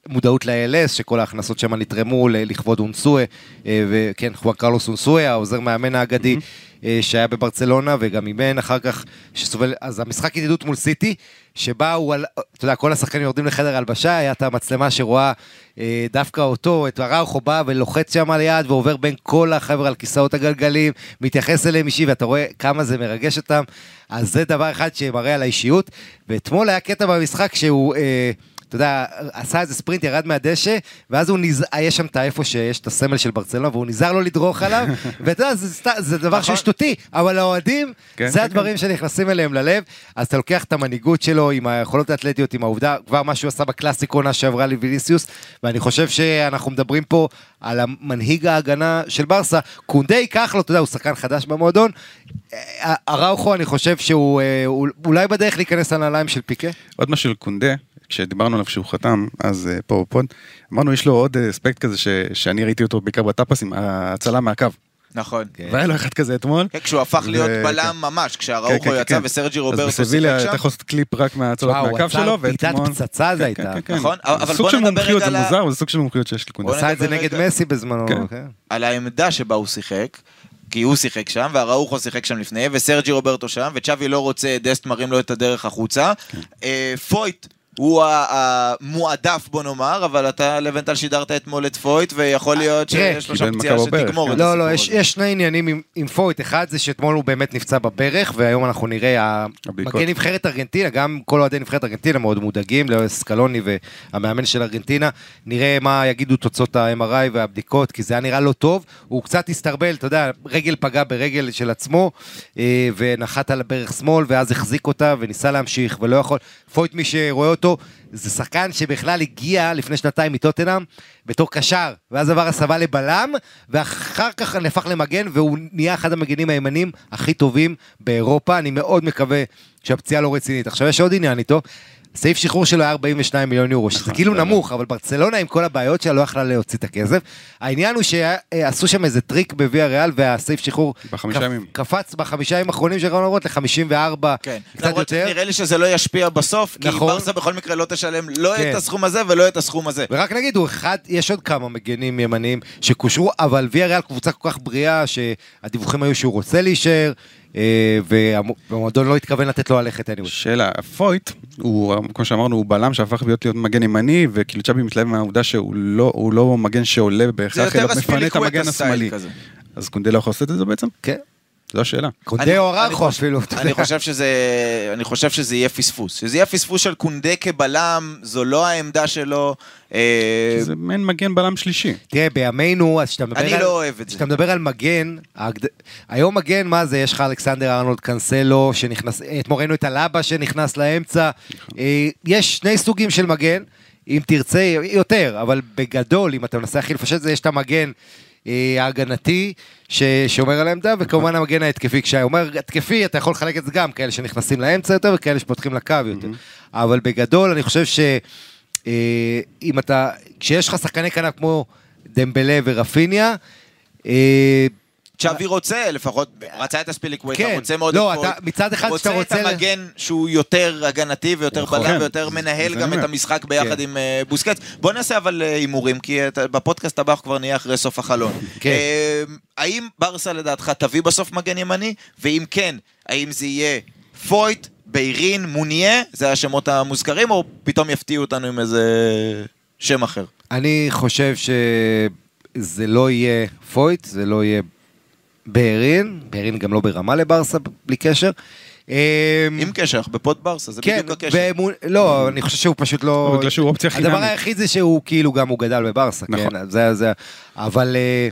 מודעות ל-ALS, שכל ההכנסות שם נתרמו לכבוד אונסואה, אה, וכן, חואן קרלוס אונסואה, העוזר מאמן האגדי, אה, שהיה בברצלונה, וגם אימן אחר כך, שסובל, אז המשחק ידידות מול סיטי, שבה הוא, על- אתה יודע, כל השחקנים יורדים לחדר הלבשה, היה את המצלמה שרואה אה, דווקא אותו, את הראוכו בא ולוחץ שם על יד, ועובר בין כל החבר'ה על כיסאות הגלגלים, מתייחס אליהם אישי, ואתה רואה כמה זה מרגש אותם, אז זה דבר אחד שמראה על האישיות, ואתמול היה קטע במשחק שהוא... אה, אתה יודע, עשה איזה ספרינט, ירד מהדשא, ואז הוא נז... אה, יש שם את האיפה שיש את הסמל של ברצלונה, והוא נזהר לו לדרוך עליו, ואתה יודע, זה, סת... זה דבר נכון. שהוא שטותי, אבל האוהדים, כן, זה כן, הדברים שנכנסים אליהם ללב, אז אתה לוקח את המנהיגות שלו עם היכולות האתלטיות, עם העובדה, כבר מה שהוא עשה בקלאסיקו עונה שעברה לוויניסיוס, ואני חושב שאנחנו מדברים פה על המנהיג ההגנה של ברסה, קונדה ייקח לו, אתה יודע, הוא שחקן חדש במועדון, אה, אראוכו, אני חושב שהוא אה, הוא- אולי בדרך להיכנס לנעליים של פיקה. עוד משהו על קונדה, כשדיברנו עליו שהוא חתם, אז אה, פה בפוד, אמרנו יש לו עוד אה, אספקט כזה ש, שאני ראיתי אותו בעיקר בטאפס עם ההצלה מהקו. נכון. כן. והיה לו אחד כזה אתמול. כן, כשהוא הפך להיות ו- בלם ממש, כן, כשאראוכו כן, יצא כן. וסרג'י אז רוברטו בסביליה שיחק אתה שם. יכול לעשות קליפ רק מהצלות וואו, הוא מהקו עצר שלו, ואתמול... פצצה זה כן, הייתה. כן, כן. נכון, אבל סוג בוא של נדבר מומחיות, רגע זה על ה- מוזר, אבל זה סוג של מומחיות שיש לקונדה. עשה את זה נגד. מסי בזמנו. כן. כן. על העמדה שבה הוא שיחק, כי הוא שיחק שם, ואראוכו שיחק שם לפני, וסרג'י רוברטו שם, וצ'אבי לא רוצה, דסט מרים לו את הדרך החוצה. אה, פויט הוא המועדף בוא נאמר, אבל אתה לבן אל שידרת אתמול את פויט, ויכול להיות שיש לו שם פציעה שתגמור. את לא, הסיפור לא, יש, הזה. יש שני עניינים עם, פויט. אחד זה שאתמול הוא באמת נפצע בברך, והיום אנחנו נראה. מגן נבחרת ארגנטינה, גם כל אוהדי נבחרת ארגנטינה מאוד מודאגים, סקלוני והמאמן של ארגנטינה. נראה מה יגידו תוצאות ה-MRI והבדיקות, כי זה היה נראה לא טוב. הוא קצת הסתרבל, אתה יודע, רגל פגע ברגל של עצמו, אה, ונחת על ברך שמאל, ואז החזיק אותה וניסה להמשיך, ולא יכול. פויט, מי שרואה אותו, זה שחקן שבכלל הגיע לפני שנתיים מטוטנאם בתור קשר, ואז עבר הסבה לבלם, ואחר כך נהפך למגן, והוא נהיה אחד המגנים הימנים הכי טובים באירופה. אני מאוד מקווה שהפציעה לא רצינית. עכשיו יש עוד עניין איתו. סעיף שחרור שלו היה 42 מיליון יורו, שזה כאילו נמוך, אבל ברצלונה עם כל הבעיות שלה לא יכלה להוציא את הכסף. העניין הוא שעשו שם איזה טריק בוויה ריאל, והסעיף שחרור. קפץ בחמישה ימים האחרונים של רעיון אורות ל-54, כן, קצת יותר. שנראה לי שזה לא ישפיע בסוף, כי נכון. ברסה בכל מקרה לא תשלם לא כן. את הסכום הזה ולא את הסכום הזה. ורק נגיד, יש עוד כמה מגנים ימניים שקושרו, אבל ויה ריאל קבוצה כל כך בריאה, שהדיווחים היו שהוא רוצה להישאר, והמועדון לא התכוון לתת לו ללכת anyway. שאלה, פויט, הוא, כמו שאמרנו, הוא בלם שהפך להיות להיות מגן ימני, וכאילו צ'אבי מתלהב מהעובדה שהוא לא, הוא לא מגן שעולה בהכרח, אלא מפנה את המגן השמאלי. אז קונדה לא יכול לעשות את זה בעצם? כן. זו השאלה. קונדה אני- או אני ארחו חושב- אפילו. אני. חושב שזה, אני חושב שזה יהיה פספוס. שזה יהיה פספוס של קונדה כבלם, זו לא העמדה שלו. אה, זה מעין מגן בלם שלישי. תראה, בימינו, אז כשאתה מדבר אני על... לא אוהב את זה. כשאתה מדבר על מגן. היום מגן, מה זה? יש לך אלכסנדר ארנולד קנסלו, שנכנס... אתמול ראינו את הלבה שנכנס לאמצע. אה, יש שני סוגים של מגן, אם תרצה, יותר, אבל בגדול, אם אתה מנסה הכי לפשט את זה, יש את המגן ההגנתי, ששומר על העמדה, וכמובן המגן ההתקפי. כשאומר התקפי, אתה יכול לחלק את זה גם, כאלה שנכנסים לאמצע יותר, וכאלה שפותחים לקו יותר. אבל בגדול, אני חושב ש... אה, אם אתה, כשיש לך שחקני כנף כמו דמבלה ורפיניה, אה, צ'אבי רוצה, לפחות, רצה את הספיליקווייט, כן. רוצה מאוד לא, את. אתה- מצד אחד שאתה רוצה רוצה את המגן שהוא יותר הגנתי ויותר נכון. בלם כן. ויותר זה- מנהל זה גם אני את. המשחק ביחד כן. עם אה, בוסקץ. בוא נעשה אבל אה, הימורים, כי את- בפודקאסט הבא אנחנו כבר נהיה אחרי סוף החלון. כן. אה, האם ברסה לדעתך תביא בסוף מגן ימני? ואם כן, האם זה יהיה פויט, ביירין, מוניה, זה השמות המוזכרים, או פתאום יפתיעו אותנו עם איזה שם אחר? אני חושב שזה לא יהיה פויט, זה לא יהיה בהרין, בהרין גם לא ברמה לברסה, בלי קשר. אה, עם קשר, אנחנו בפוד ברסה, זה כן, בדיוק הקשר. ומול- לא, אני חושב שהוא פשוט לא... בגלל שהוא אופציה הדבר חינמית. היחיד זה שהוא כאילו גם הוא גדל בברסה, נכון. כן, זה, זה, אבל אה,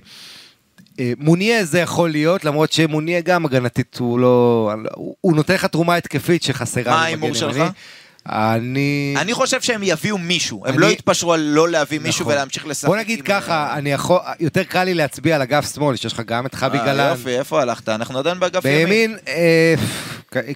אה, מוניה זה יכול להיות, למרות שמוניה גם הגנתית הוא לא, הוא, הוא נותן לך תרומה התקפית שחסרה. מה ההימור שלך? אני... אני חושב שהם יביאו מישהו, הם אני- לא יתפשרו על לא להביא מישהו נכון. ולהמשיך לשחק. בוא נגיד עם, ככה, אה, אני יכול, יותר קל לי להצביע על אגף שמאל, שיש לך גם את חבי אה, גלן. יופי, איפה הלכת? אנחנו עדיין באגף ימין. בימין, אה,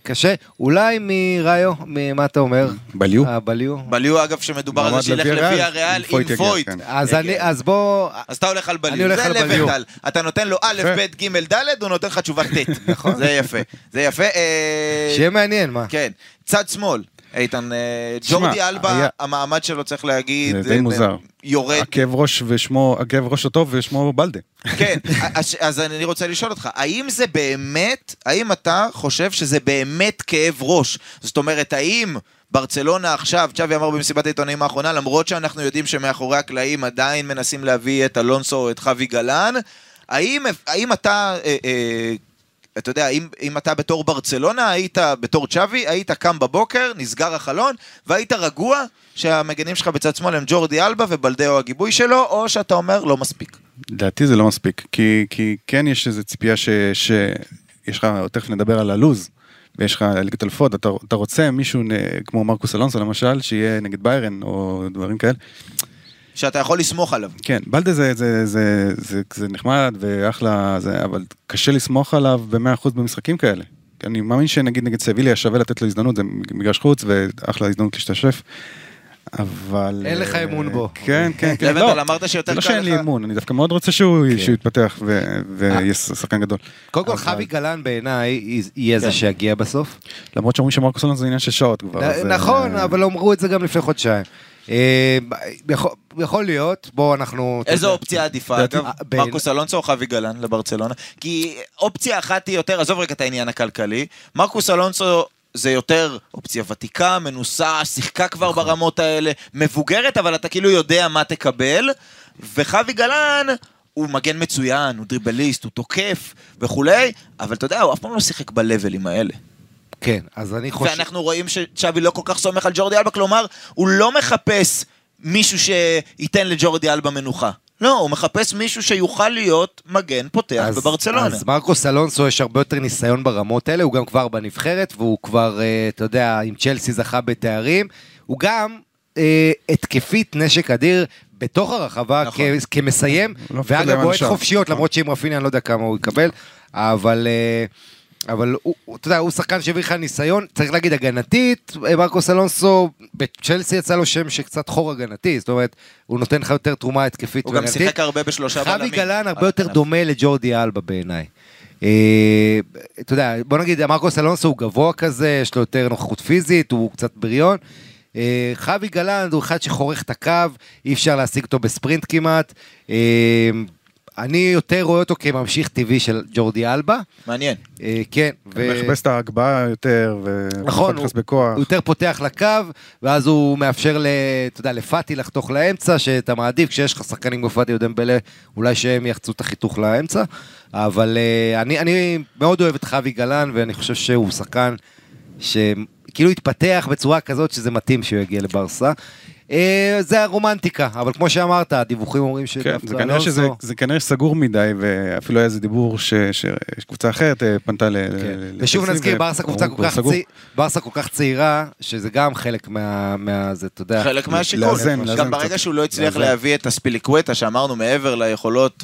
קשה, אולי מראיו, ממה אתה אומר? בליו? אה, בליו. בליו אגב שמדובר על זה שילך לוויה לוויה ריאל, ריאל עם פויט יגיע. כן. אז אה, אני, אז בוא, אז אתה הולך על אני בליו, הולך זה על בליו. לבנטל. אתה נותן לו א'. ב', ג', ד', הוא נותן לך תשובה ט'. נכון. זה יפה. זה יפה. אה, שיהיה מעניין, מה? כן. צד שמאל, איתן, אה, ג'ורדי אלבה, היה- המעמד שלו צריך להגיד, זה די אה, מוזר. יורד הכאב ראש ושמו, הכאב ראש הטוב ושמו בלדה. כן, אז, אז אני רוצה לשאול אותך, האם זה באמת, האם אתה חושב שזה באמת כאב ראש? זאת אומרת, האם ברצלונה עכשיו, צ'אבי אמר במסיבת העיתונאים האחרונה, למרות שאנחנו יודעים שמאחורי הקלעים עדיין מנסים להביא את אלונסו או את חווי גלן, האם, האם אתה... אה, אה, אתה יודע, אם, אם אתה בתור ברצלונה, היית בתור צ'אבי, היית קם בבוקר, נסגר החלון, והיית רגוע שהמגנים שלך בצד שמאל הם ג'ורדי אלבה ובלדאו הגיבוי שלו, או שאתה אומר לא מספיק. לדעתי זה לא מספיק, כי, כי כן יש איזו ציפייה ש, שיש לך, תכף נדבר על הלוז, ויש לך ליגת אלפות, אתה, אתה רוצה מישהו נ- כמו מרקוס אלונסו למשל, שיהיה נגד ביירן או דברים כאלה. שאתה יכול לסמוך עליו. כן, בלדה זה, זה, זה, זה, זה נחמד ואחלה, זה, אבל קשה לסמוך עליו ב-100% במשחקים כאלה. אני מאמין שנגיד נגד סביליה שווה לתת לו הזדמנות, זה מגרש חוץ ואחלה הזדמנות להשתשף. אבל... אין לך אה, אמון בו. כן, כן, כן. לבנטל, לא, אמרת שיותר זה לא קל שאין לי לך. אמון, אני דווקא מאוד רוצה שהוא כן. יתפתח ויהיה שחקן גדול. קודם כל, אבל- חווי גלן בעיניי יהיה זה כן. שיגיע בסוף. למרות שאומרים שמרקוס זה עניין של שעות כבר. אז, נכון, אה, אבל אמרו את זה גם לפני חודשיים. אה, יכול- יכול להיות, בואו אנחנו... איזו אופציה עדיפה, אגב? אה, בין- מרקוס אלונסו או חווי גלן לברצלונה? כי אופציה אחת היא יותר, עזוב רגע את העניין הכלכלי, מרקוס אלונסו זה יותר אופציה ותיקה, מנוסה, שיחקה כבר נכון. ברמות האלה, מבוגרת, אבל אתה כאילו יודע מה תקבל, וחווי גלן... הוא מגן מצוין, הוא דריבליסט, הוא תוקף וכולי, אבל אתה יודע, הוא אף פעם לא שיחק בלבלים האלה. כן, אז אני חושב... ואנחנו רואים שצ'אבי לא כל כך סומך על ג'ורדי אלבה, כלומר, הוא לא מחפש מישהו שייתן לג'ורדי אלבה מנוחה. לא, הוא מחפש מישהו שיוכל להיות מגן פותח אז- בברצלונה. אז מרקוס אלונסו יש הרבה יותר ניסיון ברמות האלה, הוא גם כבר בנבחרת, והוא כבר, אה, אתה יודע, עם צ'לסי זכה בתארים. הוא גם אה, התקפית נשק אדיר בתוך הרחבה נכון. כ- כמסיים, לא ואגב בועט. חופשיות, נכון. למרות שעם רפיניה אני לא יודע כמה הוא יקבל, אבל... אה, אבל הוא, אתה יודע, הוא שחקן שהביא לך ניסיון, צריך להגיד הגנתית, אה, מרקוס אלונסו, בצ'לסי יצא לו שם שקצת חור הגנתי, זאת אומרת, הוא נותן לך יותר תרומה התקפית הוא גם. שיחק הרבה בשלושה בלמים. חווי גלן הרבה על יותר הכנף. דומה לג'ורדי אלבה בעיניי. אה, אתה יודע, בוא נגיד, מרקוס אלונסו הוא גבוה כזה, יש לו יותר נוכחות פיזית, הוא קצת בריון. אה, חווי גלן הוא אחד שחורך את הקו, אי אפשר להשיג אותו בספרינט כמעט. אה, אני יותר רואה אותו כממשיך טבעי של ג'ורדי אלבה. מעניין. אה, כן, ו... מכבס את ההגבהה יותר, נכון, ונכנס הוא, בכוח. הוא יותר פותח לקו, ואז הוא מאפשר ל, אתה יודע, לפאטי לחתוך לאמצע, שאתה מעדיף, כשיש לך שחקנים כמו פאטי או דמבלה, אולי שהם יחצו את החיתוך לאמצע, אבל uh, אני, אני מאוד אוהב את חווי גלן, ואני חושב שהוא שחקן שכאילו התפתח בצורה כזאת שזה מתאים שהוא יגיע לברסה. Uh, זה הרומנטיקה, אבל כמו שאמרת, הדיווחים אומרים כן, שדווקא זה כנראה שזה אלונסו- זה כנראה סגור מדי, ואפילו היה איזה דיבור ש- שקבוצה אחרת אה, פנתה ל... כן. ושוב נזכיר, ו- ברסה קבוצה כל כך סגור. צעירה, ברסה כל כך צעירה, שזה גם חלק מה... מה- זה, אתה יודע. חלק מהשיקול. לאזן, לאזן גם ברגע. שהוא לא הצליח לאזן. להביא את הספיליקווטה, שאמרנו מעבר ליכולות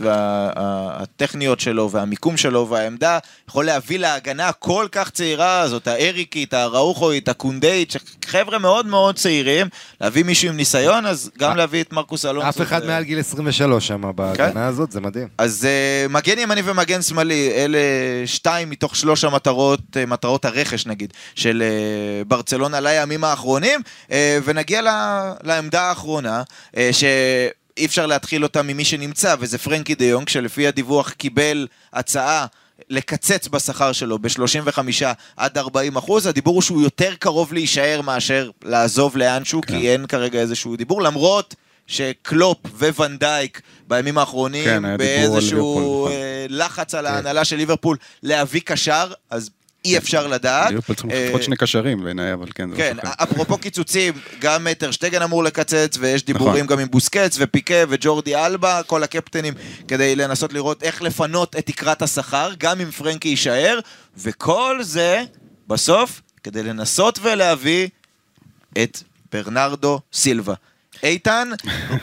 הטכניות שלו והמיקום שלו והעמדה, יכול להביא להגנה הכל כך צעירה הזאת, האריקית, הראוכואית, הקונדאית, חבר'ה מאוד מאוד צעירים, להביא מישהו עם ניסיון, אז גם להביא את מרקוס אלונסו. אף אחד מעל גיל 23 שם כן. בהגנה הזאת, זה מדהים. אז uh, מגן ימני ומגן שמאלי, אלה שתיים מתוך שלוש המטרות, uh, מטרות הרכש נגיד, של uh, ברצלונה לימים האחרונים, ונגיע לעמדה האחרונה, uh, שאי אפשר להתחיל אותה ממי שנמצא, וזה פרנקי דה יונג, שלפי הדיווח קיבל הצעה. לקצץ בשכר שלו ב-35 עד 40 אחוז, הדיבור הוא שהוא יותר קרוב להישאר מאשר לעזוב לאנשהו, כן. כי אין כרגע איזשהו דיבור, למרות שקלופ וואן דייק בימים האחרונים כן, על באיזשהו ליברפול, נכון. אה, לחץ על ההנהלה של ליברפול להביא קשר, אז אי אפשר לדעת. ליברפול צריכים אה, לפחות שני קשרים בעיניי, אבל כן, כן. אפרופו קיצוצים, גם טר שטגן אמור לקצץ, ויש דיבורים נכון. גם עם בוסקץ ופיקה וג'ורדי אלבה, כל הקפטנים, כדי לנסות לראות איך לפנות את תקרת השכר, גם אם פרנקי יישאר, וכל זה, בסוף, כדי לנסות ולהביא את ברנרדו סילבה. איתן,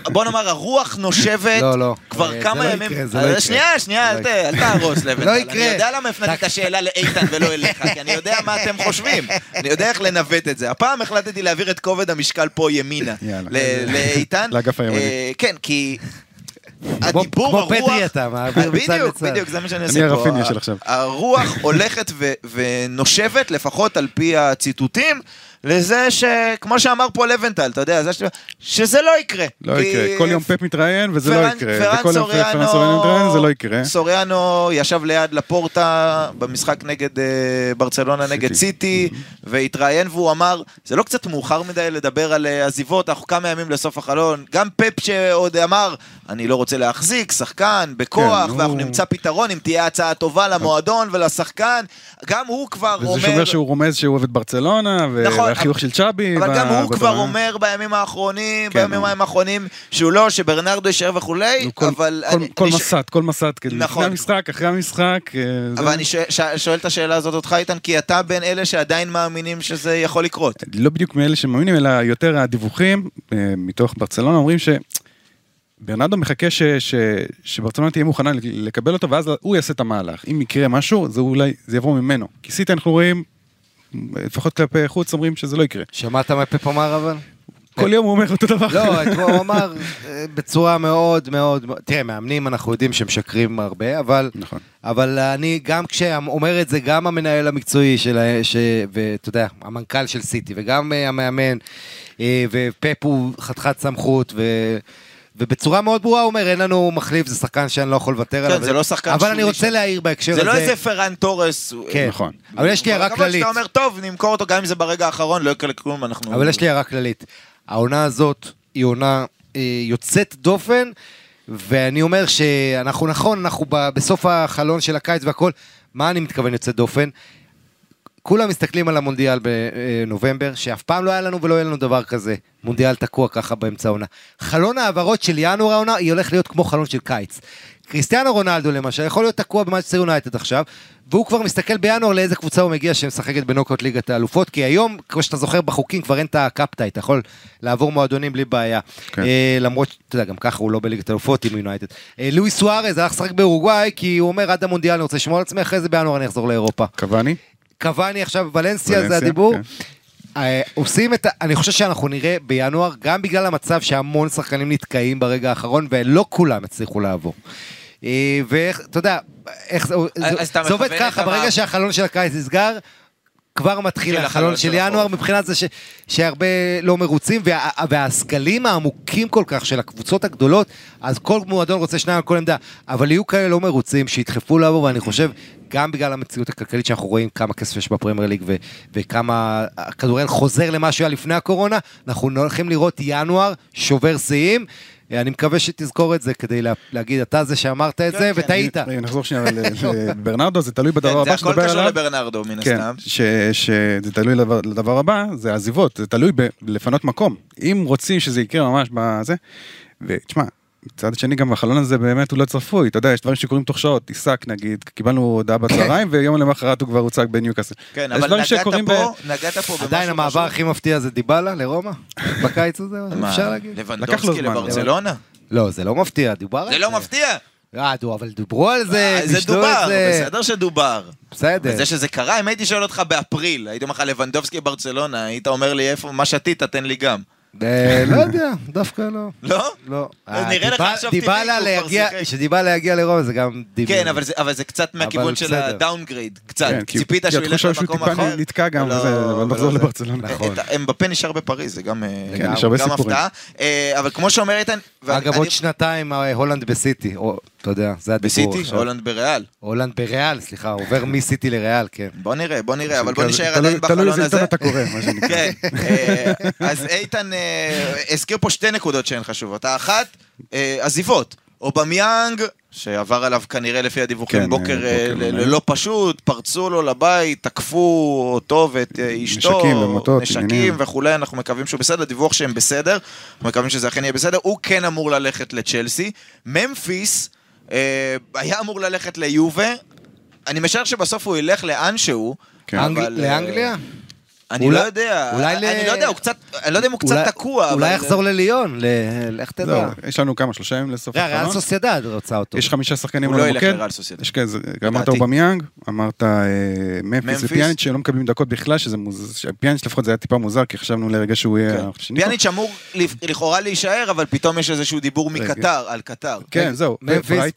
בוא נאמר, הרוח נושבת לא, לא. כבר אה, כמה לא ימים. יקרה, זה לא אה, יקרה. שנייה, שנייה, אל לא ת- אל תהרוס לבנטל. לא אני יקרה. יודע למה הפנתי את השאלה לאיתן ולא אליך, כי אני יודע מה אתם חושבים. אני יודע איך לנווט את זה. הפעם החלטתי להעביר את כובד המשקל פה ימינה. לאיתן. לאגף הימני. אה, כן, כי... כמו- הדיבור, כמו הרוח... פדרי אתה, מעביר מצד בדיוק, לצד. בדיוק, זה מה שאני אני עושה פה. הרפיניה של עכשיו. הרוח הולכת ונושבת, לפחות על פי הציטוטים, לזה שכמו שאמר פה לבנטל, אתה יודע, זה ש... שזה לא יקרה. לא כי יקרה, כל יום פפ מתראיין וזה לא פרן- יקרה, פרן וכל יום פרן סוריאנו מתראיין זה לא יקרה. סוריאנו ישב ליד לפורטה במשחק נגד אה, ברצלונה סיטי. נגד סיטי, והתראיין והוא אמר, זה לא קצת מאוחר מדי לדבר על אה, עזיבות, אנחנו כמה ימים לסוף החלון. גם פפ שעוד אמר, אני לא רוצה להחזיק שחקן בכוח, כן, ואנחנו הוא- נמצא פתרון אם תהיה הצעה טובה למועדון ולשחקן, גם הוא כבר וזה אומר... שאומר שהוא רומז שהוא אוהב את ברצלונה, נכון, והחיוך של צ'אבי. אבל גם הוא. כבר אומר בימים האחרונים, כן, בימים האחרונים, שהוא לא, שברנרדו יישאר וכולי, אבל... כל- מסת, כל מסת, כאילו, נכון. לפני המשחק, אחרי המשחק. אה, אבל אני שואל את השאלה הזאת אותך, איתן, כי אתה בין אלה שעדיין מאמינים שזה יכול לקרות. לא בדיוק מאלה שמאמינים, אלא יותר הדיווחים אה, מתוך ברצלונה אומרים ש... ברנרדו מחכה ש, ש, שברצלונה תהיה מוכנה לקבל אותו, ואז הוא יעשה את המהלך. אם יקרה משהו, זה אולי, זה יבוא ממנו. כי סיטי אנחנו רואים, לפחות כלפי חוץ, אומרים שזה לא יקרה. שמעת מה פפ אמר אבל? כל יום הוא אומר אותו דבר. לא, אתמול הוא אמר אה, בצורה מאוד מאוד, תראה, מאמנים אנחנו יודעים שמשקרים הרבה, אבל, נכון. אבל אני, גם כשאומר את זה, גם המנהל המקצועי של, ש- ואתה יודע, המנכ"ל של סיטי, וגם אה, המאמן, אה, ופפ הוא חתיכת סמכות, ו... ובצורה מאוד ברורה הוא אומר, אין לנו מחליף, זה שחקן שאני לא יכול לוותר עליו. זה לא שחקן אבל אני רוצה. להעיר בהקשר זה הזה. לא איזה פרן תורס. כן, נכון. אבל יש לי הערה כללית. כשאתה אומר, טוב, נמכור אותו גם אם זה ברגע האחרון, לא יקרה כלום, אנחנו... אבל יש לי הערה כללית. העונה הזאת היא עונה אה, יוצאת דופן, ואני אומר שאנחנו נכון, אנחנו ב- בסוף החלון של הקיץ והכל, מה אני מתכוון יוצאת דופן? כולם מסתכלים על המונדיאל בנובמבר, שאף פעם לא היה לנו ולא יהיה לנו דבר כזה. מונדיאל תקוע ככה באמצע העונה. חלון ההעברות של ינואר העונה, היא הולכת להיות כמו חלון של קיץ. קריסטיאנו רונלדו למשל, יכול להיות תקוע במאצ'סטר יונייטד עכשיו, והוא כבר מסתכל בינואר לאיזה קבוצה הוא מגיע שמשחקת בנוקאוט ליגת האלופות, כי היום, כמו שאתה זוכר בחוקים, כבר אין את הקפטה, אתה יכול לעבור מועדונים בלי בעיה. כן. אה, למרות, אתה יודע, גם ככה הוא לא בליגת האלופות עם יונייטד. אה, לואי סוארז הלך לשחק באורוגוואי, כי הוא אומר עד המונדיאל אני רוצה לשמור על עצמי, אחרי זה בינואר אני אחזור לאירופה. קוואני? קוואני עכשיו, ולנסיה זה הדיבור. כן. אה, עושים את ה... אני חושב שאנחנו נראה בינואר, גם בגלל המצב שהמון שחקנים נתקעים ברגע האחרון, ולא כולם הצליחו לעבור. אה, ואיך, אתה יודע, איך זה, זה עובד ככה, ברגע. שהחלון של הקיץ נסגר, כבר מתחיל מתחיל החלון של של ינואר. מבחינת זה ש, שהרבה לא מרוצים, וה, והסגלים העמוקים כל כך של הקבוצות הגדולות, אז כל מועדון רוצה שניים על כל עמדה, אבל יהיו כאלה לא מרוצים שידחפו לעבור, ואני חושב, גם בגלל המציאות הכלכלית שאנחנו רואים כמה כסף יש בפרמייר ליג ו- וכמה הכדורגל חוזר למה שהיה לפני הקורונה, אנחנו הולכים לראות ינואר שובר שיאים. אני מקווה שתזכור את זה כדי לה, להגיד, אתה זה שאמרת את כן, זה, כן. וטעית. נחזור שנייה ל- לברנרדו, זה תלוי בדבר כן, זה הבא הכל שנדבר קשור עליו. לברנרדו, מן הסתם. שזה תלוי לדבר הבא, זה עזיבות, זה תלוי בלפנות מקום. אם רוצים שזה יקרה ממש בזה, ותשמע, מצד שני גם החלון הזה באמת הוא לא צפוי, אתה יודע, יש דברים שקורים תוך שעות, עיסק נגיד, קיבלנו הודעה בצהריים ויום למחרת הוא כבר הוצג בניוקאסל. כן, אבל נגעת פה, נגעת פה במשהו עדיין המעבר. הכי מפתיע זה דיבלה לרומא? בקיץ הזה? מה, אפשר להגיד? לקח לו לבנדובסקי זמן, לברצלונה? לא, זה לא מפתיע, דובר על זה לא מפתיע. אה, דו, אבל דיברו על זה, אה, זה דובר, זה. בסדר שדובר. בסדר. וזה שזה קרה, אם הייתי שואל אותך באפריל, הייתי אומר לך לבנדובסקי ברצלונה, היית אומר לי איפה, מה שתית, תן לי גם. אה, לא יודע, דווקא לא. לא? לא. אז אה, נראה לך עכשיו דיבלה טבעי. שדיבלה להגיע לרומא זה גם דיבר. כן, אבל זה- קצת מהכיוון של. ה downgrade, קצת. כן, כי- ציפית כי שהוא ילך התחושה שהוא למקום טיפה אחר. נתקע גם, לא, וזה, אבל ולא נחזור זה. לברצלונה. נכון. אמבפה נשאר בפריז, זה גם אה, כן. הפתעה. אה, אבל כמו שאומר איתן, אגב, עוד שנתיים אה, הולנד בסיטי, אתה יודע, זה הדיבור בסיטי. הולנד בריאל. הולנד בריאל, סליחה, עובר מסיטי לריאל, כן. בוא נראה, בוא נראה, אבל בוא תלוי- נשאר תלוי- עדיין תלוי בחלון איזה הזה. עיתון אתה קורא, מה שנקרא. כן, אה, אז איתן אה, הזכיר פה שתי נקודות שהן חשובות. האחת, אה, עזיבות. אובמיאנג, שעבר עליו כנראה לפי הדיווחים כן, בוקר אה, אה, בוקר ל- מלא. לא פשוט, פרצו לו לבית, תקפו אותו ואת אה, אשתו, נשקים ומוטות, נשקים. וכולי, אנחנו מקווים שהוא בסדר, דיווח שהם בסדר, אנחנו מקווים שזה אכן יהיה בסדר, הוא כן אמור ללכת לצ'לסי. ממפיס אה, היה אמור ללכת ליובה, אני משער שבסוף הוא ילך לאן שהוא, כן. אבל, אה, לאנגליה? אני לא יודע, אני לא יודע, הוא קצת, אני לא יודע אם הוא קצת תקוע, אולי יחזור לליון, לך תדע. יש לנו כמה, שלושה ימים לסוף תראה, ריאל החלון. סוסיידד רוצה אותו. יש חמישה שחקנים הוא על לא ילך המוקד. לריאל סוסיידד. יש כזה, אמרת. אובמיאנג, אמרת אה, ממפיס ממפיס. ופיאניץ' שלא מקבלים דקות בכלל, שזה מוזר, פיאניץ' לפחות זה היה טיפה מוזר, כי חשבנו לרגע שהוא יהיה... כן. פיאניץ' אמור לכ- לכאורה להישאר, אבל פתאום יש איזשהו דיבור. מקטאר, על קטאר. כן, זהו, ממפיס-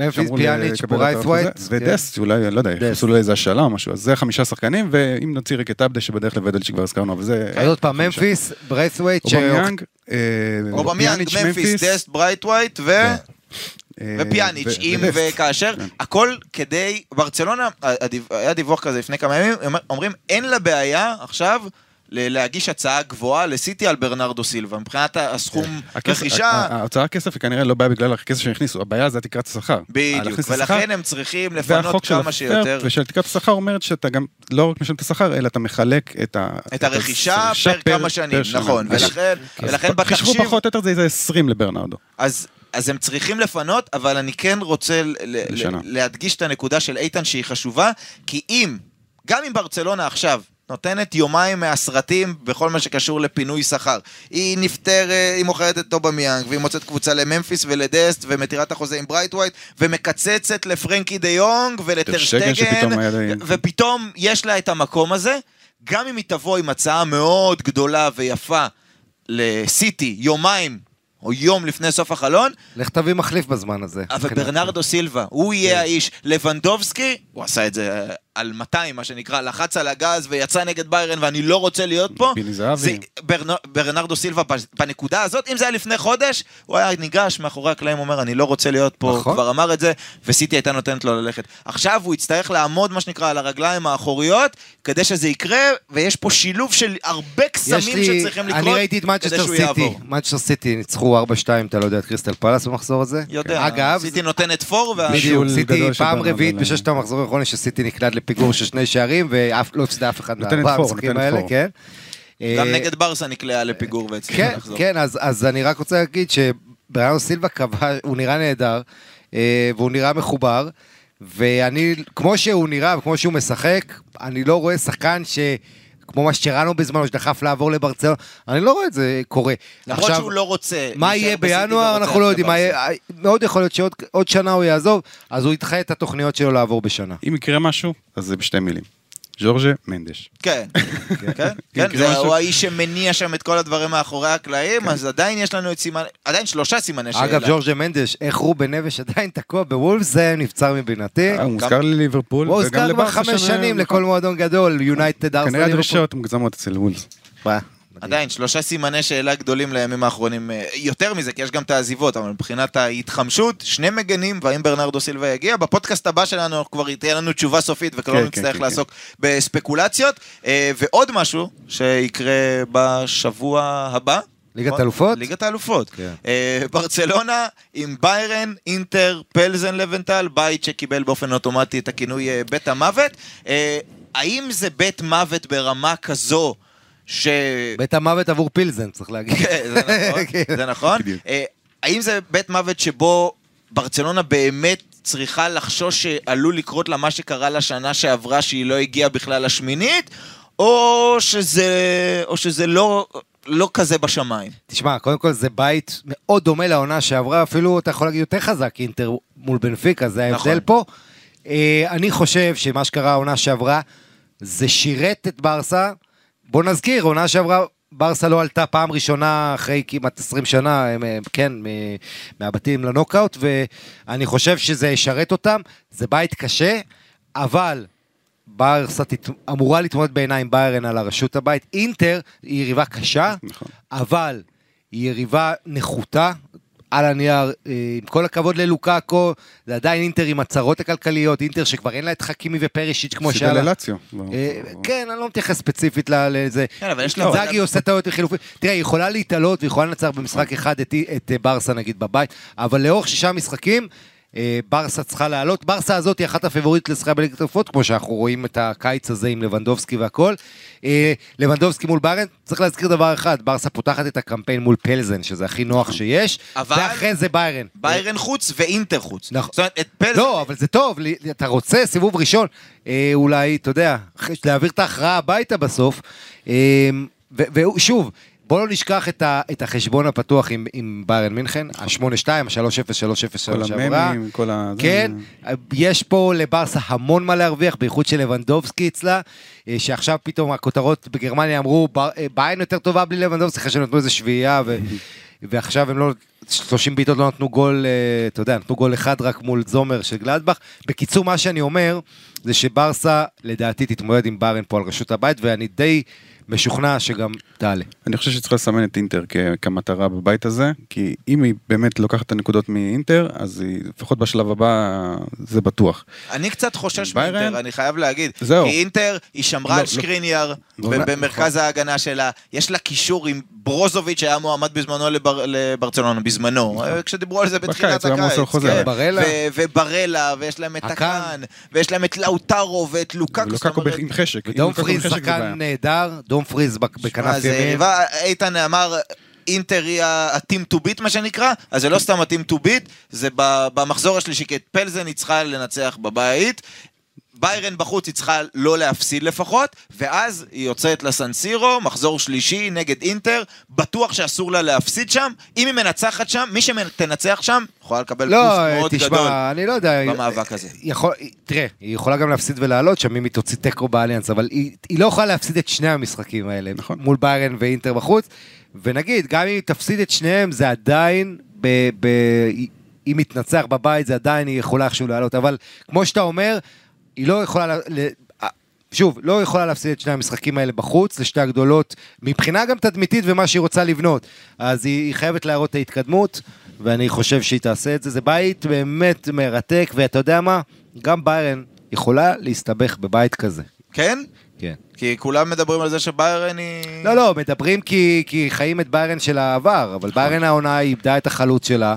ווייט. שאמרו פיאניץ', אותו ווייט, כן. ודסט, אולי, לא יודע. יכנסו לו איזה השאלה או משהו, אז זה חמישה שחקנים, ואם נוציא רק את עבדה שבדרך לבדל שכבר הזכרנו, אבל זה... אז עוד פעם. ממפיס, ברייסווייט, אובמיאנג, אה, אובמיאנג, פיאניץ', ממפיס, דסט, ברייסווייט ו... אה, ופיאניץ', אם. וכאשר, כן. הכל כדי, ברצלונה, היה דיווח כזה לפני כמה ימים, אומר- אומרים אין לה בעיה עכשיו להגיש הצעה גבוהה לסיטי על ברנרדו סילבה, מבחינת הסכום הכסף- רכישה, ההוצאה כסף היא כנראה לא בעיה בגלל הכסף שהכניסו, הבעיה זה תקרת השכר. בדיוק, ולכן הם צריכים לפנות כמה שיותר. ושל תקרת השכר אומרת שאתה גם לא רק משלם את השכר, אלא אתה מחלק את ה... את הרכישה פר כמה שנים. נכון, ולכן ולכן חישבו בתחשיב, פחות או יותר זה איזה 20 לברנרדו. אז, הם צריכים לפנות, אבל אני כן רוצה. להדגיש את הנקודה של איתן שהיא חשובה, כי אם, גם אם ברצלונה עכשיו נותנת יומיים מהסרטים בכל מה שקשור לפינוי שכר, היא נפטרת, היא מוכרת את אובמיאנג, והיא מוצאת קבוצה לממפיס ולדסט, ומתירה את החוזה עם ברייסווייט, ומקצצת לפרנקי דה יונג ולטר שטגן, ופתאום יש לה את המקום הזה, גם אם היא תבוא עם הצעה מאוד גדולה ויפה לסיטי יומיים או יום לפני סוף החלון, לך תביא מחליף בזמן הזה. אבל ברנרדו סילבה, הוא יהיה האיש. לבנדובסקי, הוא עשה את זה אה, על 200, מה שנקרא, לחץ על הגז ויצא נגד ביירן ואני לא רוצה להיות פה. פיני זהבי. זה- ברנ- ברנרדו סילבה בנקודה הזאת, אם זה היה לפני חודש, הוא היה ניגש מאחורי הקלעים, אומר, אני לא רוצה להיות פה, נכון. כבר אמר את זה, וסיטי הייתה נותנת לו ללכת. עכשיו הוא יצטרך לעמוד, מה שנקרא, על הרגליים האחוריות, כדי שזה יקרה, ויש פה שילוב של הרבה קסמים לי, שצריכים לקרות, אני ראיתי את כדי מנצ'סטר שהוא סיטי, יעבור. מנצ'סטר סיטי ניצחו 4-2, אתה לא יודע, את קריסטל פלאס במחזור הזה? יודע, אגב, סיטי נותנת פור. בדיוק, סיטי פעם רביעית להם. בששת המחזורים האחרונים שסיטי נקלט לפיגור של שני שערים ולא הפסידה אף אחד מהארבעה פור, המשחקים האלה. כן. גם אה, נגד ברסה נקלעה לפיגור והצליחה כן, לחזור. כן, אז, אז אני רק רוצה להגיד שבריאנו סילבה קבע, הוא נראה נהדר, אה, והוא נראה מחובר, ואני, כמו שהוא נראה וכמו שהוא משחק, אני לא רואה שחקן ש... כמו מה שצ'רנו בזמנו, שדחף לעבור לברצלונה, אני לא רואה את זה קורה. למרות שהוא לא רוצה. מה יהיה בינואר, אנחנו לא יודעים. יהיה- מאוד יכול להיות שעוד עוד שנה הוא יעזוב, אז הוא ידחה את התוכניות שלו לעבור בשנה. אם יקרה משהו, אז זה בשתי מילים. ז'ורג'ה מנדש. כן, כן, כן, יקרה זה הוא האיש שמניע שם את כל הדברים מאחורי הקלעים, אז עדיין יש לנו את סימן, עדיין שלושה סימני שאלה. אגב, ג'ורג'ה מנדש, איך רובן נבש עדיין תקוע בוולפס, זה נבצר מבינתי. אה, הוא מוזכר לליברפול, הוא וגם הוזכר כבר חמש שנים לכל מועדון גדול, יונייטד, ארסנל, כנראה. הדרישות מוגזמות אצל וולס. מה? עדיין שלושה סימני שאלה גדולים לימים האחרונים, אה, יותר מזה, כי יש גם את העזיבות, אבל מבחינת ההתחמשות, שני מגנים, והאם ברנרדו סילבה יגיע, בפודקאסט הבא שלנו כבר תהיה לנו תשובה סופית, וכבר כן, לא כן, נצטרך כן, לעסוק בספקולציות. אה, ועוד משהו שיקרה בשבוע הבא. ליגת נכון? האלופות? ליגת האלופות. כן. אה, ברצלונה עם ביירן, אינטר, פלזן לבנטל, בית שקיבל באופן אוטומטי את הכינוי אה, בית המוות. אה, האם זה בית מוות ברמה כזו ש... בית המוות עבור פילזן, צריך להגיד. כן, זה נכון, כן. נכון. אה, האם זה בית מוות שבו ברצלונה באמת צריכה לחשוש שעלול לקרות לה מה שקרה לה שנה שעברה שהיא לא הגיעה בכלל לשמינית, או שזה, או שזה לא, לא כזה בשמיים? תשמע, קודם כל זה בית מאוד דומה לעונה שעברה, אפילו אתה יכול להגיד יותר חזק, אינטר מול בנפיקה, זה ההבדל נכון. פה. אה, אני חושב שמה שקרה העונה שעברה, זה שירת את ברסה. בוא נזכיר, עונה שעברה ברסה לא עלתה פעם ראשונה אחרי כמעט 20 שנה, הם, אה, כן, מ- מהבתים לנוקאוט, ואני חושב שזה ישרת אותם. זה בית קשה, אבל ברסה תת- אמורה להתמודד בעיניי עם ביירן על הראשות הבית. אינטר היא יריבה קשה, נכון. אבל היא יריבה נחותה. על הנייר, אה, עם כל הכבוד ללוקאקו, זה עדיין אינטר עם הצהרות הכלכליות, אינטר שכבר אין לה את חכימי ופרישיץ' כמו שהיה לה. ללציו. כן, אני לא מתייחס ספציפית לזה. כן, אבל יש לה- זאגי עושה טעויות וחילופים. תראה, היא יכולה להתעלות ויכולה לנצח במשחק אחד את, את אה, ברסה נגיד בבית, אבל לאורך שישה משחקים, ברסה צריכה לעלות. ברסה הזאת היא אחת הפיבוריט לשחק בליגת אלופות, כמו שאנחנו רואים את הקיץ הזה עם לבנדובסקי והכל. אה, לבנדובסקי מול ביירן, צריך להזכיר דבר אחד, ברסה פותחת את הקמפיין מול פלזן, שזה הכי נוח שיש, אבל- ואחרי זה ביירן. ביירן חוץ ואינטר חוץ. נכון. זאת אומרת, את פלזן... לא, אבל זה טוב, אתה רוצה סיבוב ראשון, אה, אולי, אתה יודע, להעביר את ההכרעה הביתה בסוף. אה, ושוב, בוא לא נשכח את, ה- את החשבון הפתוח עם, עם ביירן מינכן, ה-8-2, ה-3-0, 3-0 כל. הממים, כל ה... כן, יש פה לברסה המון מה להרוויח, בייחוד של לבנדובסקי אצלה, אה, שעכשיו פתאום הכותרות בגרמניה אמרו, "בר- אה, ביין יותר טובה בלי לבנדובסקי, אחרי שנתנו איזה שביעייה, ו- ועכשיו הם לא, 30 בעיטות לא נתנו גול, אה, אתה יודע, נתנו גול אחד רק מול זומר של גלדבך. בקיצור, מה שאני אומר, זה שברסה, לדעתי, תתמודד עם ביירן פה על רשות הבית, ואני די משוכנע שגם תעלה. אני חושב שצריך לסמן את אינטר כמטרה בבית הזה, כי אם היא באמת לוקחת את הנקודות מאינטר, אז היא, לפחות בשלב הבא, זה בטוח. אני קצת חושש ביירן? מאינטר, אני חייב להגיד. זהו. כי אינטר, היא שמרה לא, על לא. שקריניאר לא, ב- לא, במרכז ההגנה שלה, יש לה קישור עם ברוזוביץ' שהיה מועמד בזמנו לבר- לברצלונה, בזמנו, אה, כשדיברו על זה בתחילת היה הקיץ. כן. ברלה. ו- וברלה, ויש להם את הקאן. ויש להם את לאוטרו ואת לוקקו. אומרת, עם חשק. לוקקו עם פריז שחקן. נהדר, דום פריז בכנף ימין. איתן אמר, אינטר היא ה-team to beat מה שנקרא, אז זה לא סתם ה-team to beat, זה ב- במחזור השלישי, כי את פלזן היא צריכה לנצח בבית, ביירן בחוץ היא צריכה לא להפסיד לפחות, ואז היא יוצאת לסנסירו, מחזור שלישי נגד אינטר, בטוח שאסור לה להפסיד שם, אם היא מנצחת שם, מי שתנצח שם, יכולה לקבל לא, פוסט מאוד גדול תשמע, אני לא יודע. במאבק הזה. יכול, תראה, היא יכולה גם להפסיד ולעלות שם אם היא תוציא תיקו באליאנס, אבל היא, היא לא יכולה להפסיד את שני המשחקים האלה, נכון. מול ביירן ואינטר בחוץ, ונגיד, גם אם היא תפסיד את שניהם, זה עדיין, ב, ב, אם היא תנצח בבית, זה עדיין היא יכולה איכשהו לעלות, אבל כמו שאתה אומר, היא לא יכולה, ל, שוב, לא יכולה להפסיד את שני המשחקים האלה בחוץ, לשתי הגדולות, מבחינה גם תדמיתית ומה שהיא רוצה לבנות. אז היא, היא חייבת להראות את ההתקדמות, ואני חושב שהיא תעשה את זה. זה בית באמת מרתק, ואתה יודע מה? גם ביירן יכולה להסתבך בבית כזה. כן? כן. כי כולם מדברים על זה שביירן היא... לא, לא, מדברים כי, כי חיים את ביירן של העבר, אבל ביירן העונה איבדה את החלוץ שלה.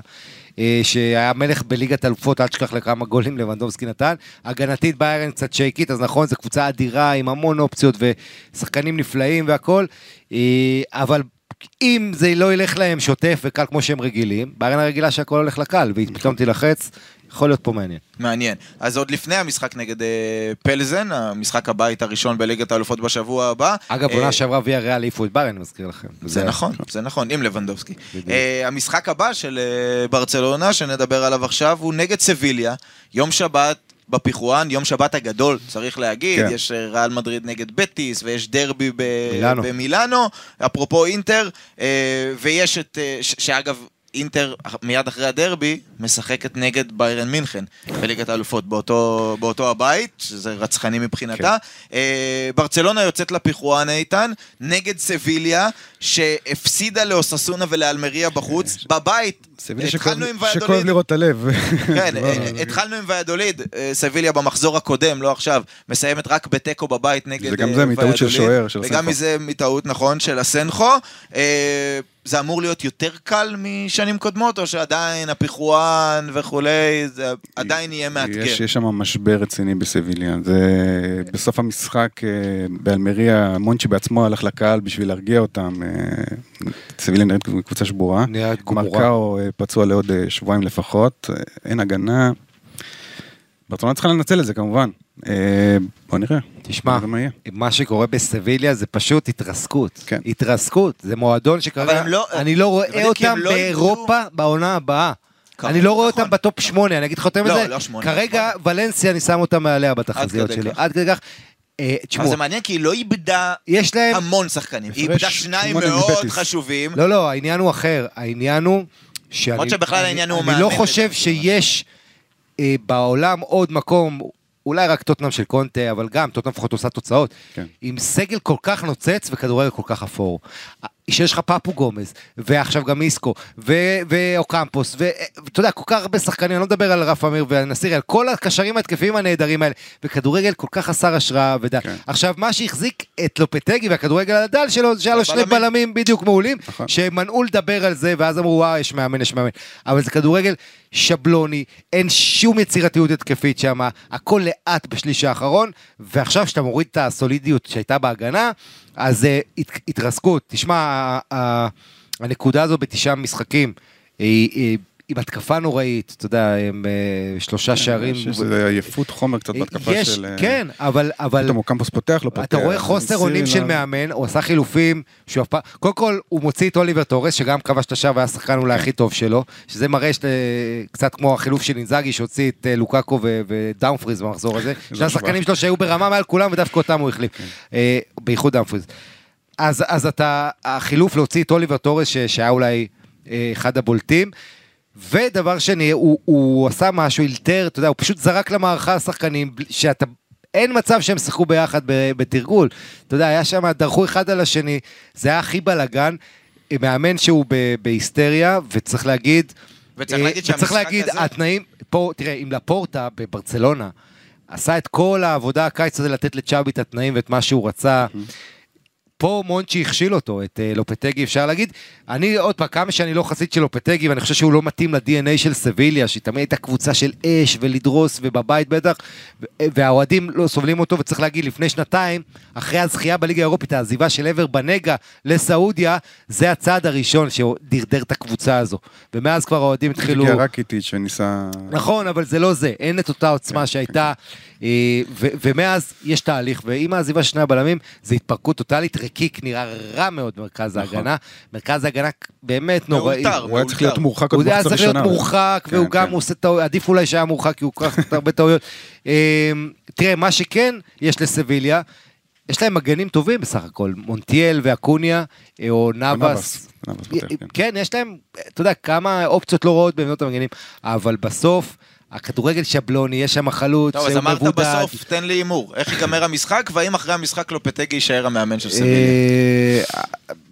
אה, שהיה מלך בליגת אלופות, אל תשכח לכמה גולים לבנדובסקי נתן. הגנתית ביירן קצת שייקית, אז נכון, זו קבוצה אדירה עם המון אופציות ושחקנים נפלאים והכל, אה, אבל אם זה לא ילך להם שוטף וקל כמו שהם רגילים, ביירן הרגילה שהכל הולך לקל, והיא פתאום תילחץ, יכול להיות פה מעניין. מעניין. אז עוד לפני המשחק נגד אה, פלזן, המשחק הבית הראשון בליגת האלופות בשבוע הבא. אגב, אה, עונה שעברה ויה ריאל העיפו את ביירן, אני מזכיר לכם. זה נכון, זה נכון, עם לבנדובסקי. אה, המשחק הבא של אה, ברצלונה, שנדבר עליו עכשיו, הוא נגד סביליה, יום שבת. בפיחואן, יום שבת הגדול, צריך להגיד, כן. יש אה, ריאל מדריד נגד בטיס, ויש דרבי ב- מילאנו. במילאנו, אפרופו אינטר, אה, ויש את, אה, ש- שאגב, אינטר מיד אחרי הדרבי משחקת נגד ביירן מינכן בליגת האלופות באותו, באותו הבית, שזה רצחני מבחינתה. אה, ברצלונה יוצאת לפיחואן איתן, נגד סביליה, שהפסידה לאוססונה ולאלמריה בחוץ, בבית. סביליה שכואב- ויאדוליד. לראות את הלב. כן, אה, התחלנו עם ויאדוליד, אה, סביליה במחזור הקודם, לא עכשיו, מסיימת רק בתיקו בבית נגד זה גם אה, זה מטעות של ויאדוליד, שוער, של וגם סנחו. מזה מטעות, נכון, של הסנחו. אה, זה אמור להיות יותר קל משנים קודמות, או שעדיין הפיחואן וכולי, זה עדיין יהיה מאתגר. יש, יש שם משבר רציני בסביליה. זה בסוף המשחק באלמריה, מונצ'י בעצמו הלך לקהל בשביל להרגיע אותם. סביליה נראית קבוצה שבורה. נראית גמורה. מרקאו פצוע לעוד אה, שבועיים לפחות. אה, אין הגנה. ברצלונה צריכה לנצל את זה כמובן. אה, בוא נראה. תשמע, מה. מה שקורה בסביליה זה פשוט התרסקות. כן. התרסקות, זה מועדון שכרגע, לא- אני לא רואה אותם לא באירופה בעונה הבאה. אני לא רואה נכון. אותם בטופ שמונה, אני אגיד לך יותר לא, מזה, לא כרגע ולנסיה אני שם אותם מעליה בתחזיות שלי. עד כדי כך. אבל תשמעו, זה מעניין כי היא לא איבדה יש להם, המון שחקנים, היא איבדה שניים מאוד. חשובים. לא לא, העניין הוא אחר, העניין הוא שאני, למרות שבכלל אני- העניין הוא אני לא מאמן חושב שיש אה, בעולם עוד מקום, אולי רק טוטנאם של קונטה, אבל גם טוטנאם לפחות עושה תוצאות, כן. עם סגל כל כך נוצץ וכדורגל כל כך אפור. שיש לך פפו גומז, ועכשיו גם איסקו, ו- ואוקמפוס, ואתה יודע, כל כך הרבה שחקנים, אני לא מדבר על רף אמיר והנסירי, על כל הקשרים ההתקפיים הנהדרים האלה, וכדורגל כל כך חסר השראה ודע. כן. עכשיו, מה שהחזיק את לופטגי והכדורגל הדל שלו, זה שהיה לו שני. בלמים בדיוק מעולים, נכון. שמנעו לדבר על זה, ואז אמרו, וואו, יש מאמן, יש מאמן. אבל זה כדורגל שבלוני, אין שום יצירתיות התקפית שם, הכל לאט בשליש האחרון, ועכשיו שאתה מוריד את הסולידיות שהייתה בהגנה, אז אה, הת, התרסקות. תשמע, הנקודה הזו בתשעה משחקים, היא, היא, עם התקפה נוראית, אתה יודע, עם אה, שלושה שערים. יש איזה עייפות חומר קצת בהתקפה של... אה, כן, אבל... פתאום קמפוס פותח, לא פותח. אתה רואה חוסר אונים של מאמן, הוא עשה חילופים, שהוא אף פעם, קודם כל הוא מוציא את אוליבר טורס, שגם כבש את השער והיה השחקן אולי הכי טוב שלו, שזה מראה קצת כמו החילוף של אינזאגי שהוציא את אה, לוקאקו ודאמפריז במחזור הזה, שני השחקנים שלו שהיו ברמה מעל כולם ודווקא אותם הוא החליף, אה, בייחוד דאמפריז. אז, אז אתה, החילוף להוציא את אוליבר טורס, שהיה אולי אה, אחד הבולטים, ודבר שני, הוא, הוא עשה משהו, אילתר, אתה יודע, הוא פשוט זרק למערכה שחקנים, בלי- שאתה, אין מצב שהם שיחקו ביחד בתרגול. אתה יודע, היה שם, דרכו אחד על השני, זה היה הכי בלאגן, מאמן שהוא בהיסטריה, וצריך להגיד, וצריך אה, להגיד וצריך שהמשחק להגיד, הזה- התנאים, פה, תראה, אם לפורטה בברצלונה, עשה את כל העבודה הקיץ הזה לתת לצ'אבי את התנאים ואת מה שהוא רצה. פה מונצ'י הכשיל אותו, את אה, לופטגי אפשר להגיד. אני עוד פעם, כמה שאני לא חסיד של לופטגי, ואני חושב שהוא לא מתאים ל-DNA של סביליה, שהיא תמיד הייתה קבוצה של אש ולדרוס ובבית בטח, והאוהדים לא סובלים אותו, וצריך להגיד, לפני שנתיים, אחרי הזכייה בליגה האירופית, העזיבה של עבר בנגה לסעודיה, זה הצעד הראשון שדרדר את הקבוצה הזו. ומאז כבר האוהדים התחילו... הגיע רקיטיץ' שניסה... נכון, אבל זה לא זה, אין את אותה עוצמה שהייתה. אה, ו- ומאז יש תהליך, ועם העזיבה של שני הבלמים, זה התפרקות טוטאלית, רקיק נראה רע מאוד במרכז נכון. ההגנה. מרכז ההגנה באמת נוראי. הוא היה צריך להיות מורחק עוד הוא היה צריך להיות. מורחק, כן, והוא גם כן. עושה טעויות, עדיף אולי שהיה מורחק, כי הוא כל כך הרבה טעויות. אמ, תראה, מה שכן יש לסביליה, יש להם מגנים טובים בסך הכל, מונטיאל ואקוניה, אה, או נאבס. כן. כן, יש להם, אתה יודע, כמה אופציות לא רעות בעמדות המגנים, אבל בסוף, הכדורגל שבלוני, יש שם חלוץ טוב, אז אמרת מבודד. בסוף, תן לי הימור. איך ייגמר המשחק, והאם אחרי המשחק לופטגי יישאר המאמן של סביליה? אה,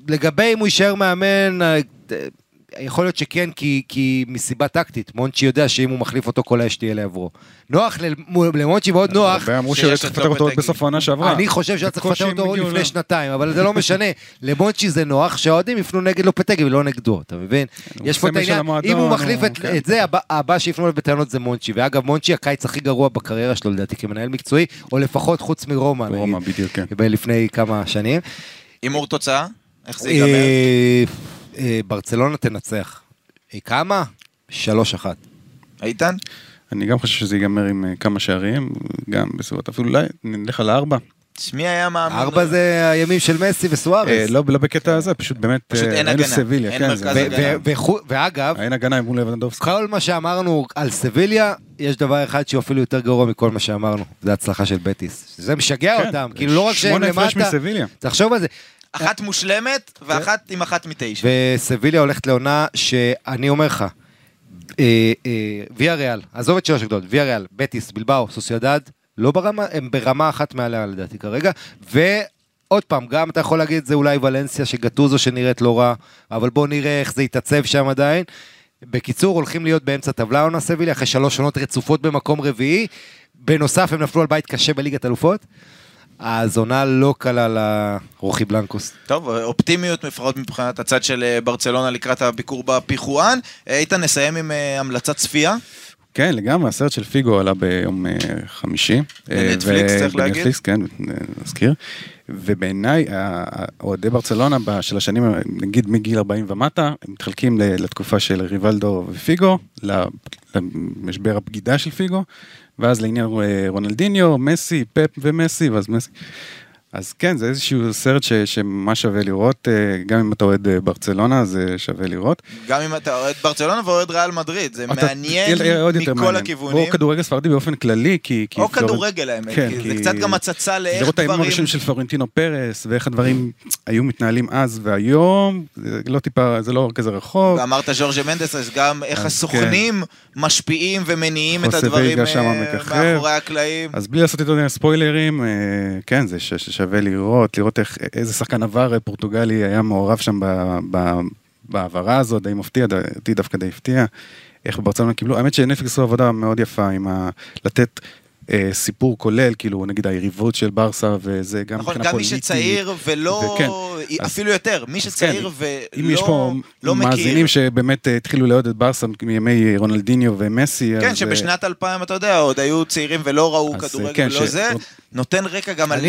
לגבי אם הוא יישאר מאמן, אה, יכול להיות שכן, כי, כי מסיבה טקטית. מונצ'י יודע שאם הוא מחליף אותו, כל האש תהיה לעברו. נוח ל- למונצ'י מאוד נוח. הרבה אמרו את צריך לפטר אותו עוד. בסוף העונה שעברה. אני חושב שהיה צריך לפטר אותו הגיעו לפני שנתיים, אבל זה לא משנה. למונצ'י זה נוח שהאוהדים יפנו נגד לופטגי ולא נגדו, אתה מבין? הוא יש פה את העניין, אם הוא מחליף את כן. זה, הבא- הבא שיפנו אליו בטענות זה מונצ'י. ואגב, מונצ'י הקיץ הכי גרוע בקריירה שלו לדעתי כמנהל מקצועי, או לפחות חוץ מרומא, נגיד. רומא, בדיוק, כן. לפני כמה שנים. הימור תוצאה? איך זה ייגמר? אה, אה, ברצלונה תנצח. אה, כמה? שלוש אחת. איתן? אני גם חושב שזה ייגמר עם אה, כמה שערים, גם בסביבות, אפילו אולי נלך על הארבע. מי היה מאמין? ארבע זה הימים של מסי אה, וסוארז. לא לא בקטע הזה, פשוט באמת, פשוט אה, אין הגנה, סביליה, אין כן, מרכז הגנה. ואגב, אין הגנה מול לבנדובסקי. כל מה שאמרנו על סביליה, יש דבר אחד שהוא אפילו יותר גרוע מכל מה שאמרנו, זה הצלחה של בטיס. זה משגע כן, אותם, כאילו לא רק שהם שמונה הפרש למטה, מסביליה. תחשוב על זה. אחת מושלמת, ואחת עם אחת מתשע. וסביליה הולכת לעונה שאני אומר לך, אה, אה, ויה ריאל, עזוב את שלוש הגדולות, ויה ריאל, בטיס, בלבאו, סוסיידד, לא ברמה, הם ברמה אחת מעליה לדעתי כרגע, ועוד פעם, גם אתה יכול להגיד את זה אולי ולנסיה שגטוזו שנראית לא רע, אבל בואו נראה איך זה יתעצב שם עדיין. בקיצור, הולכים להיות באמצע טבלה עונה סביליה, אחרי שלוש עונות רצופות במקום רביעי, בנוסף הם נפלו על בית קשה בליגת אלופות. אז עונה לא קלה לרוחי בלנקוס. טוב, אופטימיות לפחות מבחינת הצד של אה, ברצלונה לקראת הביקור בפיחואן. אה, איתן, נסיים עם אה, המלצת צפייה. כן, לגמרי, הסרט של פיגו עלה ביום חמישי. בנטפליקס, צריך להגיד. בנטפליקס, כן, נזכיר. ובעיניי, אוהדי ברצלונה של השנים, נגיד מגיל 40 ומטה, הם מתחלקים לתקופה של ריבלדו ופיגו, למשבר הבגידה של פיגו, ואז לעניין רונלדיניו, מסי, פפ ומסי, ואז מסי. אז כן, זה איזשהו סרט ש- שממש שווה לראות, אה, גם אם אתה אוהד אה, ברצלונה, זה שווה לראות. גם אם אתה אוהד ברצלונה ואוהד ריאל מדריד, זה אתה- מעניין מכל מעניין. הכיוונים. או כדורגל ספרדי באופן כללי, כי... כי או פלורנ- כדורגל האמת, כן, כי זה קצת גם הצצה לאיך לראות את הימים דברים... הראשונים של פלורנטינו פרס, ואיך הדברים היו מתנהלים אז והיום, זה לא טיפה, זה לא כזה רחוק. ואמרת ז'ורג'ה מנדס, אז גם איך אז הסוכנים משפיעים ומניעים את הדברים אה. מאחורי הקלעים. אז בלי לעשות יותר ספוילרים, כן, זה ש- ששווה לראות, לראות איך, איזה שחקן עבר אה, פורטוגלי היה מעורב שם בהעברה הזאת, די מפתיע, אותי דווקא די הפתיע. איך ברצלונה קיבלו, האמת שנטפליקס עשו עבודה מאוד יפה עם ה... לתת אה, סיפור כולל, כאילו נגיד היריבות של ברסה וזה גם נכון, מבחינה גם מי פוליטית. שצעיר ולא, וכן. אז- אפילו יותר, מי אז שצעיר כן, אם יש ולא פה לא. מאזינים שבאמת אה, התחילו לאהוד את ברסה מימי רונלדיניו ומסי, כן, אז, שבשנת 2000, אתה יודע, עוד היו צעירים ולא ראו אז, כדורגל כן, ולא ש- זה, נותן רקע גם על, על,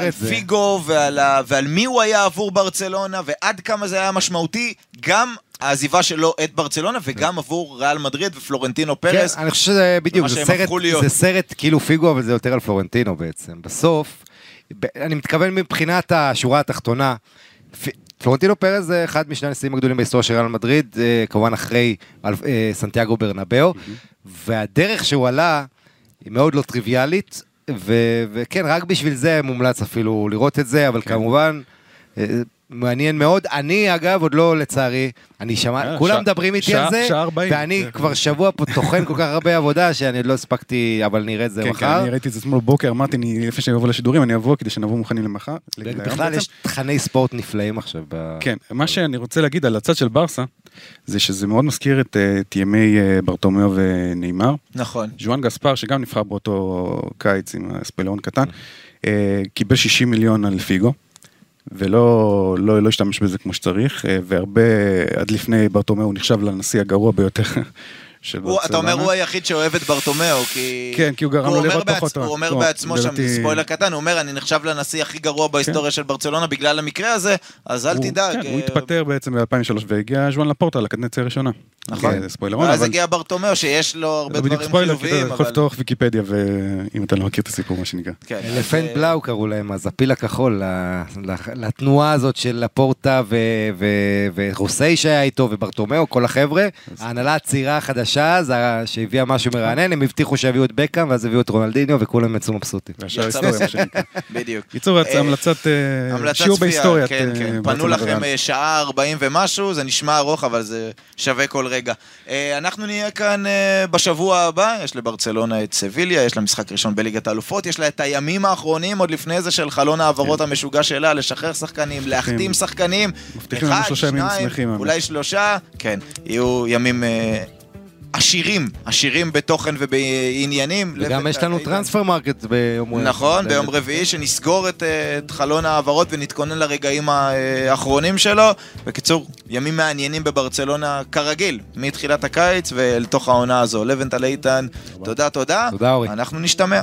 על. פיגו ועל, ועל מי הוא היה עבור ברצלונה ועד כמה זה היה משמעותי, גם העזיבה שלו את ברצלונה וגם עבור ריאל מדריד ופלורנטינו פרס. כן, אני חושב שזה בדיוק, זה סרט. זה סרט כאילו פיגו, אבל זה יותר על פלורנטינו בעצם. בסוף, אני מתכוון מבחינת השורה התחתונה, פלורנטינו פרז זה אחד משני הנשיאים הגדולים בהיסטוריה של ריאל מדריד, אה, כמובן אחרי אה, סנטיאגו ברנבאו, והדרך שהוא עלה היא מאוד לא טריוויאלית, ו- וכן, רק בשביל זה מומלץ אפילו לראות את זה, אבל כמובן... אה, מעניין מאוד, אני אגב עוד לא לצערי, אני שמע, יאללה, כולם שעה- מדברים איתי שעה- על זה. ואני זה- כבר שבוע פה טוחן כל כך הרבה עבודה שאני עוד לא הספקתי, אבל נראה את זה כן, כן, מחר. אני ראיתי את זה אתמול בבוקר, אמרתי, אני- לפני שאני אבוא לשידורים, אני אבוא כדי שנבוא מוכנים למחר. בכלל. יש תכני ספורט נפלאים עכשיו. ב- כן, מה שאני רוצה להגיד על הצד של ברסה, זה שזה מאוד מזכיר את, אה, את ימי אה, ברטומיאו ונאמר. נכון. ז'ואן גספר, שגם נבחר באותו קיץ עם ספלאון קטן, אה, קיבל 60 מיליון על פיגו, ולא לא, לא השתמש בזה כמו שצריך, אה, והרבה, עד לפני ברטומיאו הוא נחשב לנשיא הגרוע ביותר של ברצלונה. אתה אומר הוא היחיד שאוהב את ברטומיאו, כי... כן, כי הוא גרם לו אומר לראות פחות רע. הוא אומר בעצמו שם, ספוילר קטן, הוא אומר, אני נחשב לנשיא הכי גרוע בהיסטוריה של ברצלונה בגלל המקרה הזה, אז אל תדאג. כן, הוא אה, התפטר בעצם ב-2003 והגיע ז'ואן לפורטה לקדנציה הראשונה. נכון. זה ספוילרון, ואז אבל- הגיע ברטומיאו שיש לו הרבה זה בדיוק דברים ספוילר, כי אתה חיוביים, יכול אבל... לפתוח ויקיפדיה, ואם אתה לא מכיר את הסיפור, מה שנקרא. כן, אלפנט אה, בלאו קראו להם אז, הפיל הכחול, לתנועה הזאת של לפורטה ו- ו- ורוסי שהיה איתו וברטומיאו, כל החבר'ה. ההנהלה הצעירה החדשה, זה ה- שהביאה משהו מרענן, הם הבטיחו שיביאו את בקאם ואז הביאו את רונלדיניו וכולם יצאו מבסוטים. יצא היסטוריה. שנקרא. בדיוק. קיצור, אה, המלצת אה, המלצת שיעור בהיסטוריה. כן, כן. פנו לכם אה, שעה 40 ומשהו, זה נשמע ארוך, אבל זה שווה כל רגע. אה, אנחנו נהיה כאן אה, בשבוע הבא, יש לברצלונה את סביליה, יש לה משחק ראשון בליגת האלופות, יש לה את הימים האחרונים, עוד לפני זה, של חלון העברות המשוגע שלה, לשחרר שחקנים, להחתים שחקנים. מבטיחים לנו שלושה ימים שמחים. אולי שלושה, כן, יהיו ימים... עשירים, עשירים בתוכן ובעניינים. וגם יש לנו. transfer market ביום נכון, ב- ביום רביעי שנסגור את, את חלון ההעברות ונתכונן לרגעים האחרונים שלו. בקיצור, ימים מעניינים בברצלונה כרגיל, מתחילת הקיץ ואל תוך העונה הזו. לבנטל איתן, תודה, תודה. תודה, אורי. אנחנו נשתמע.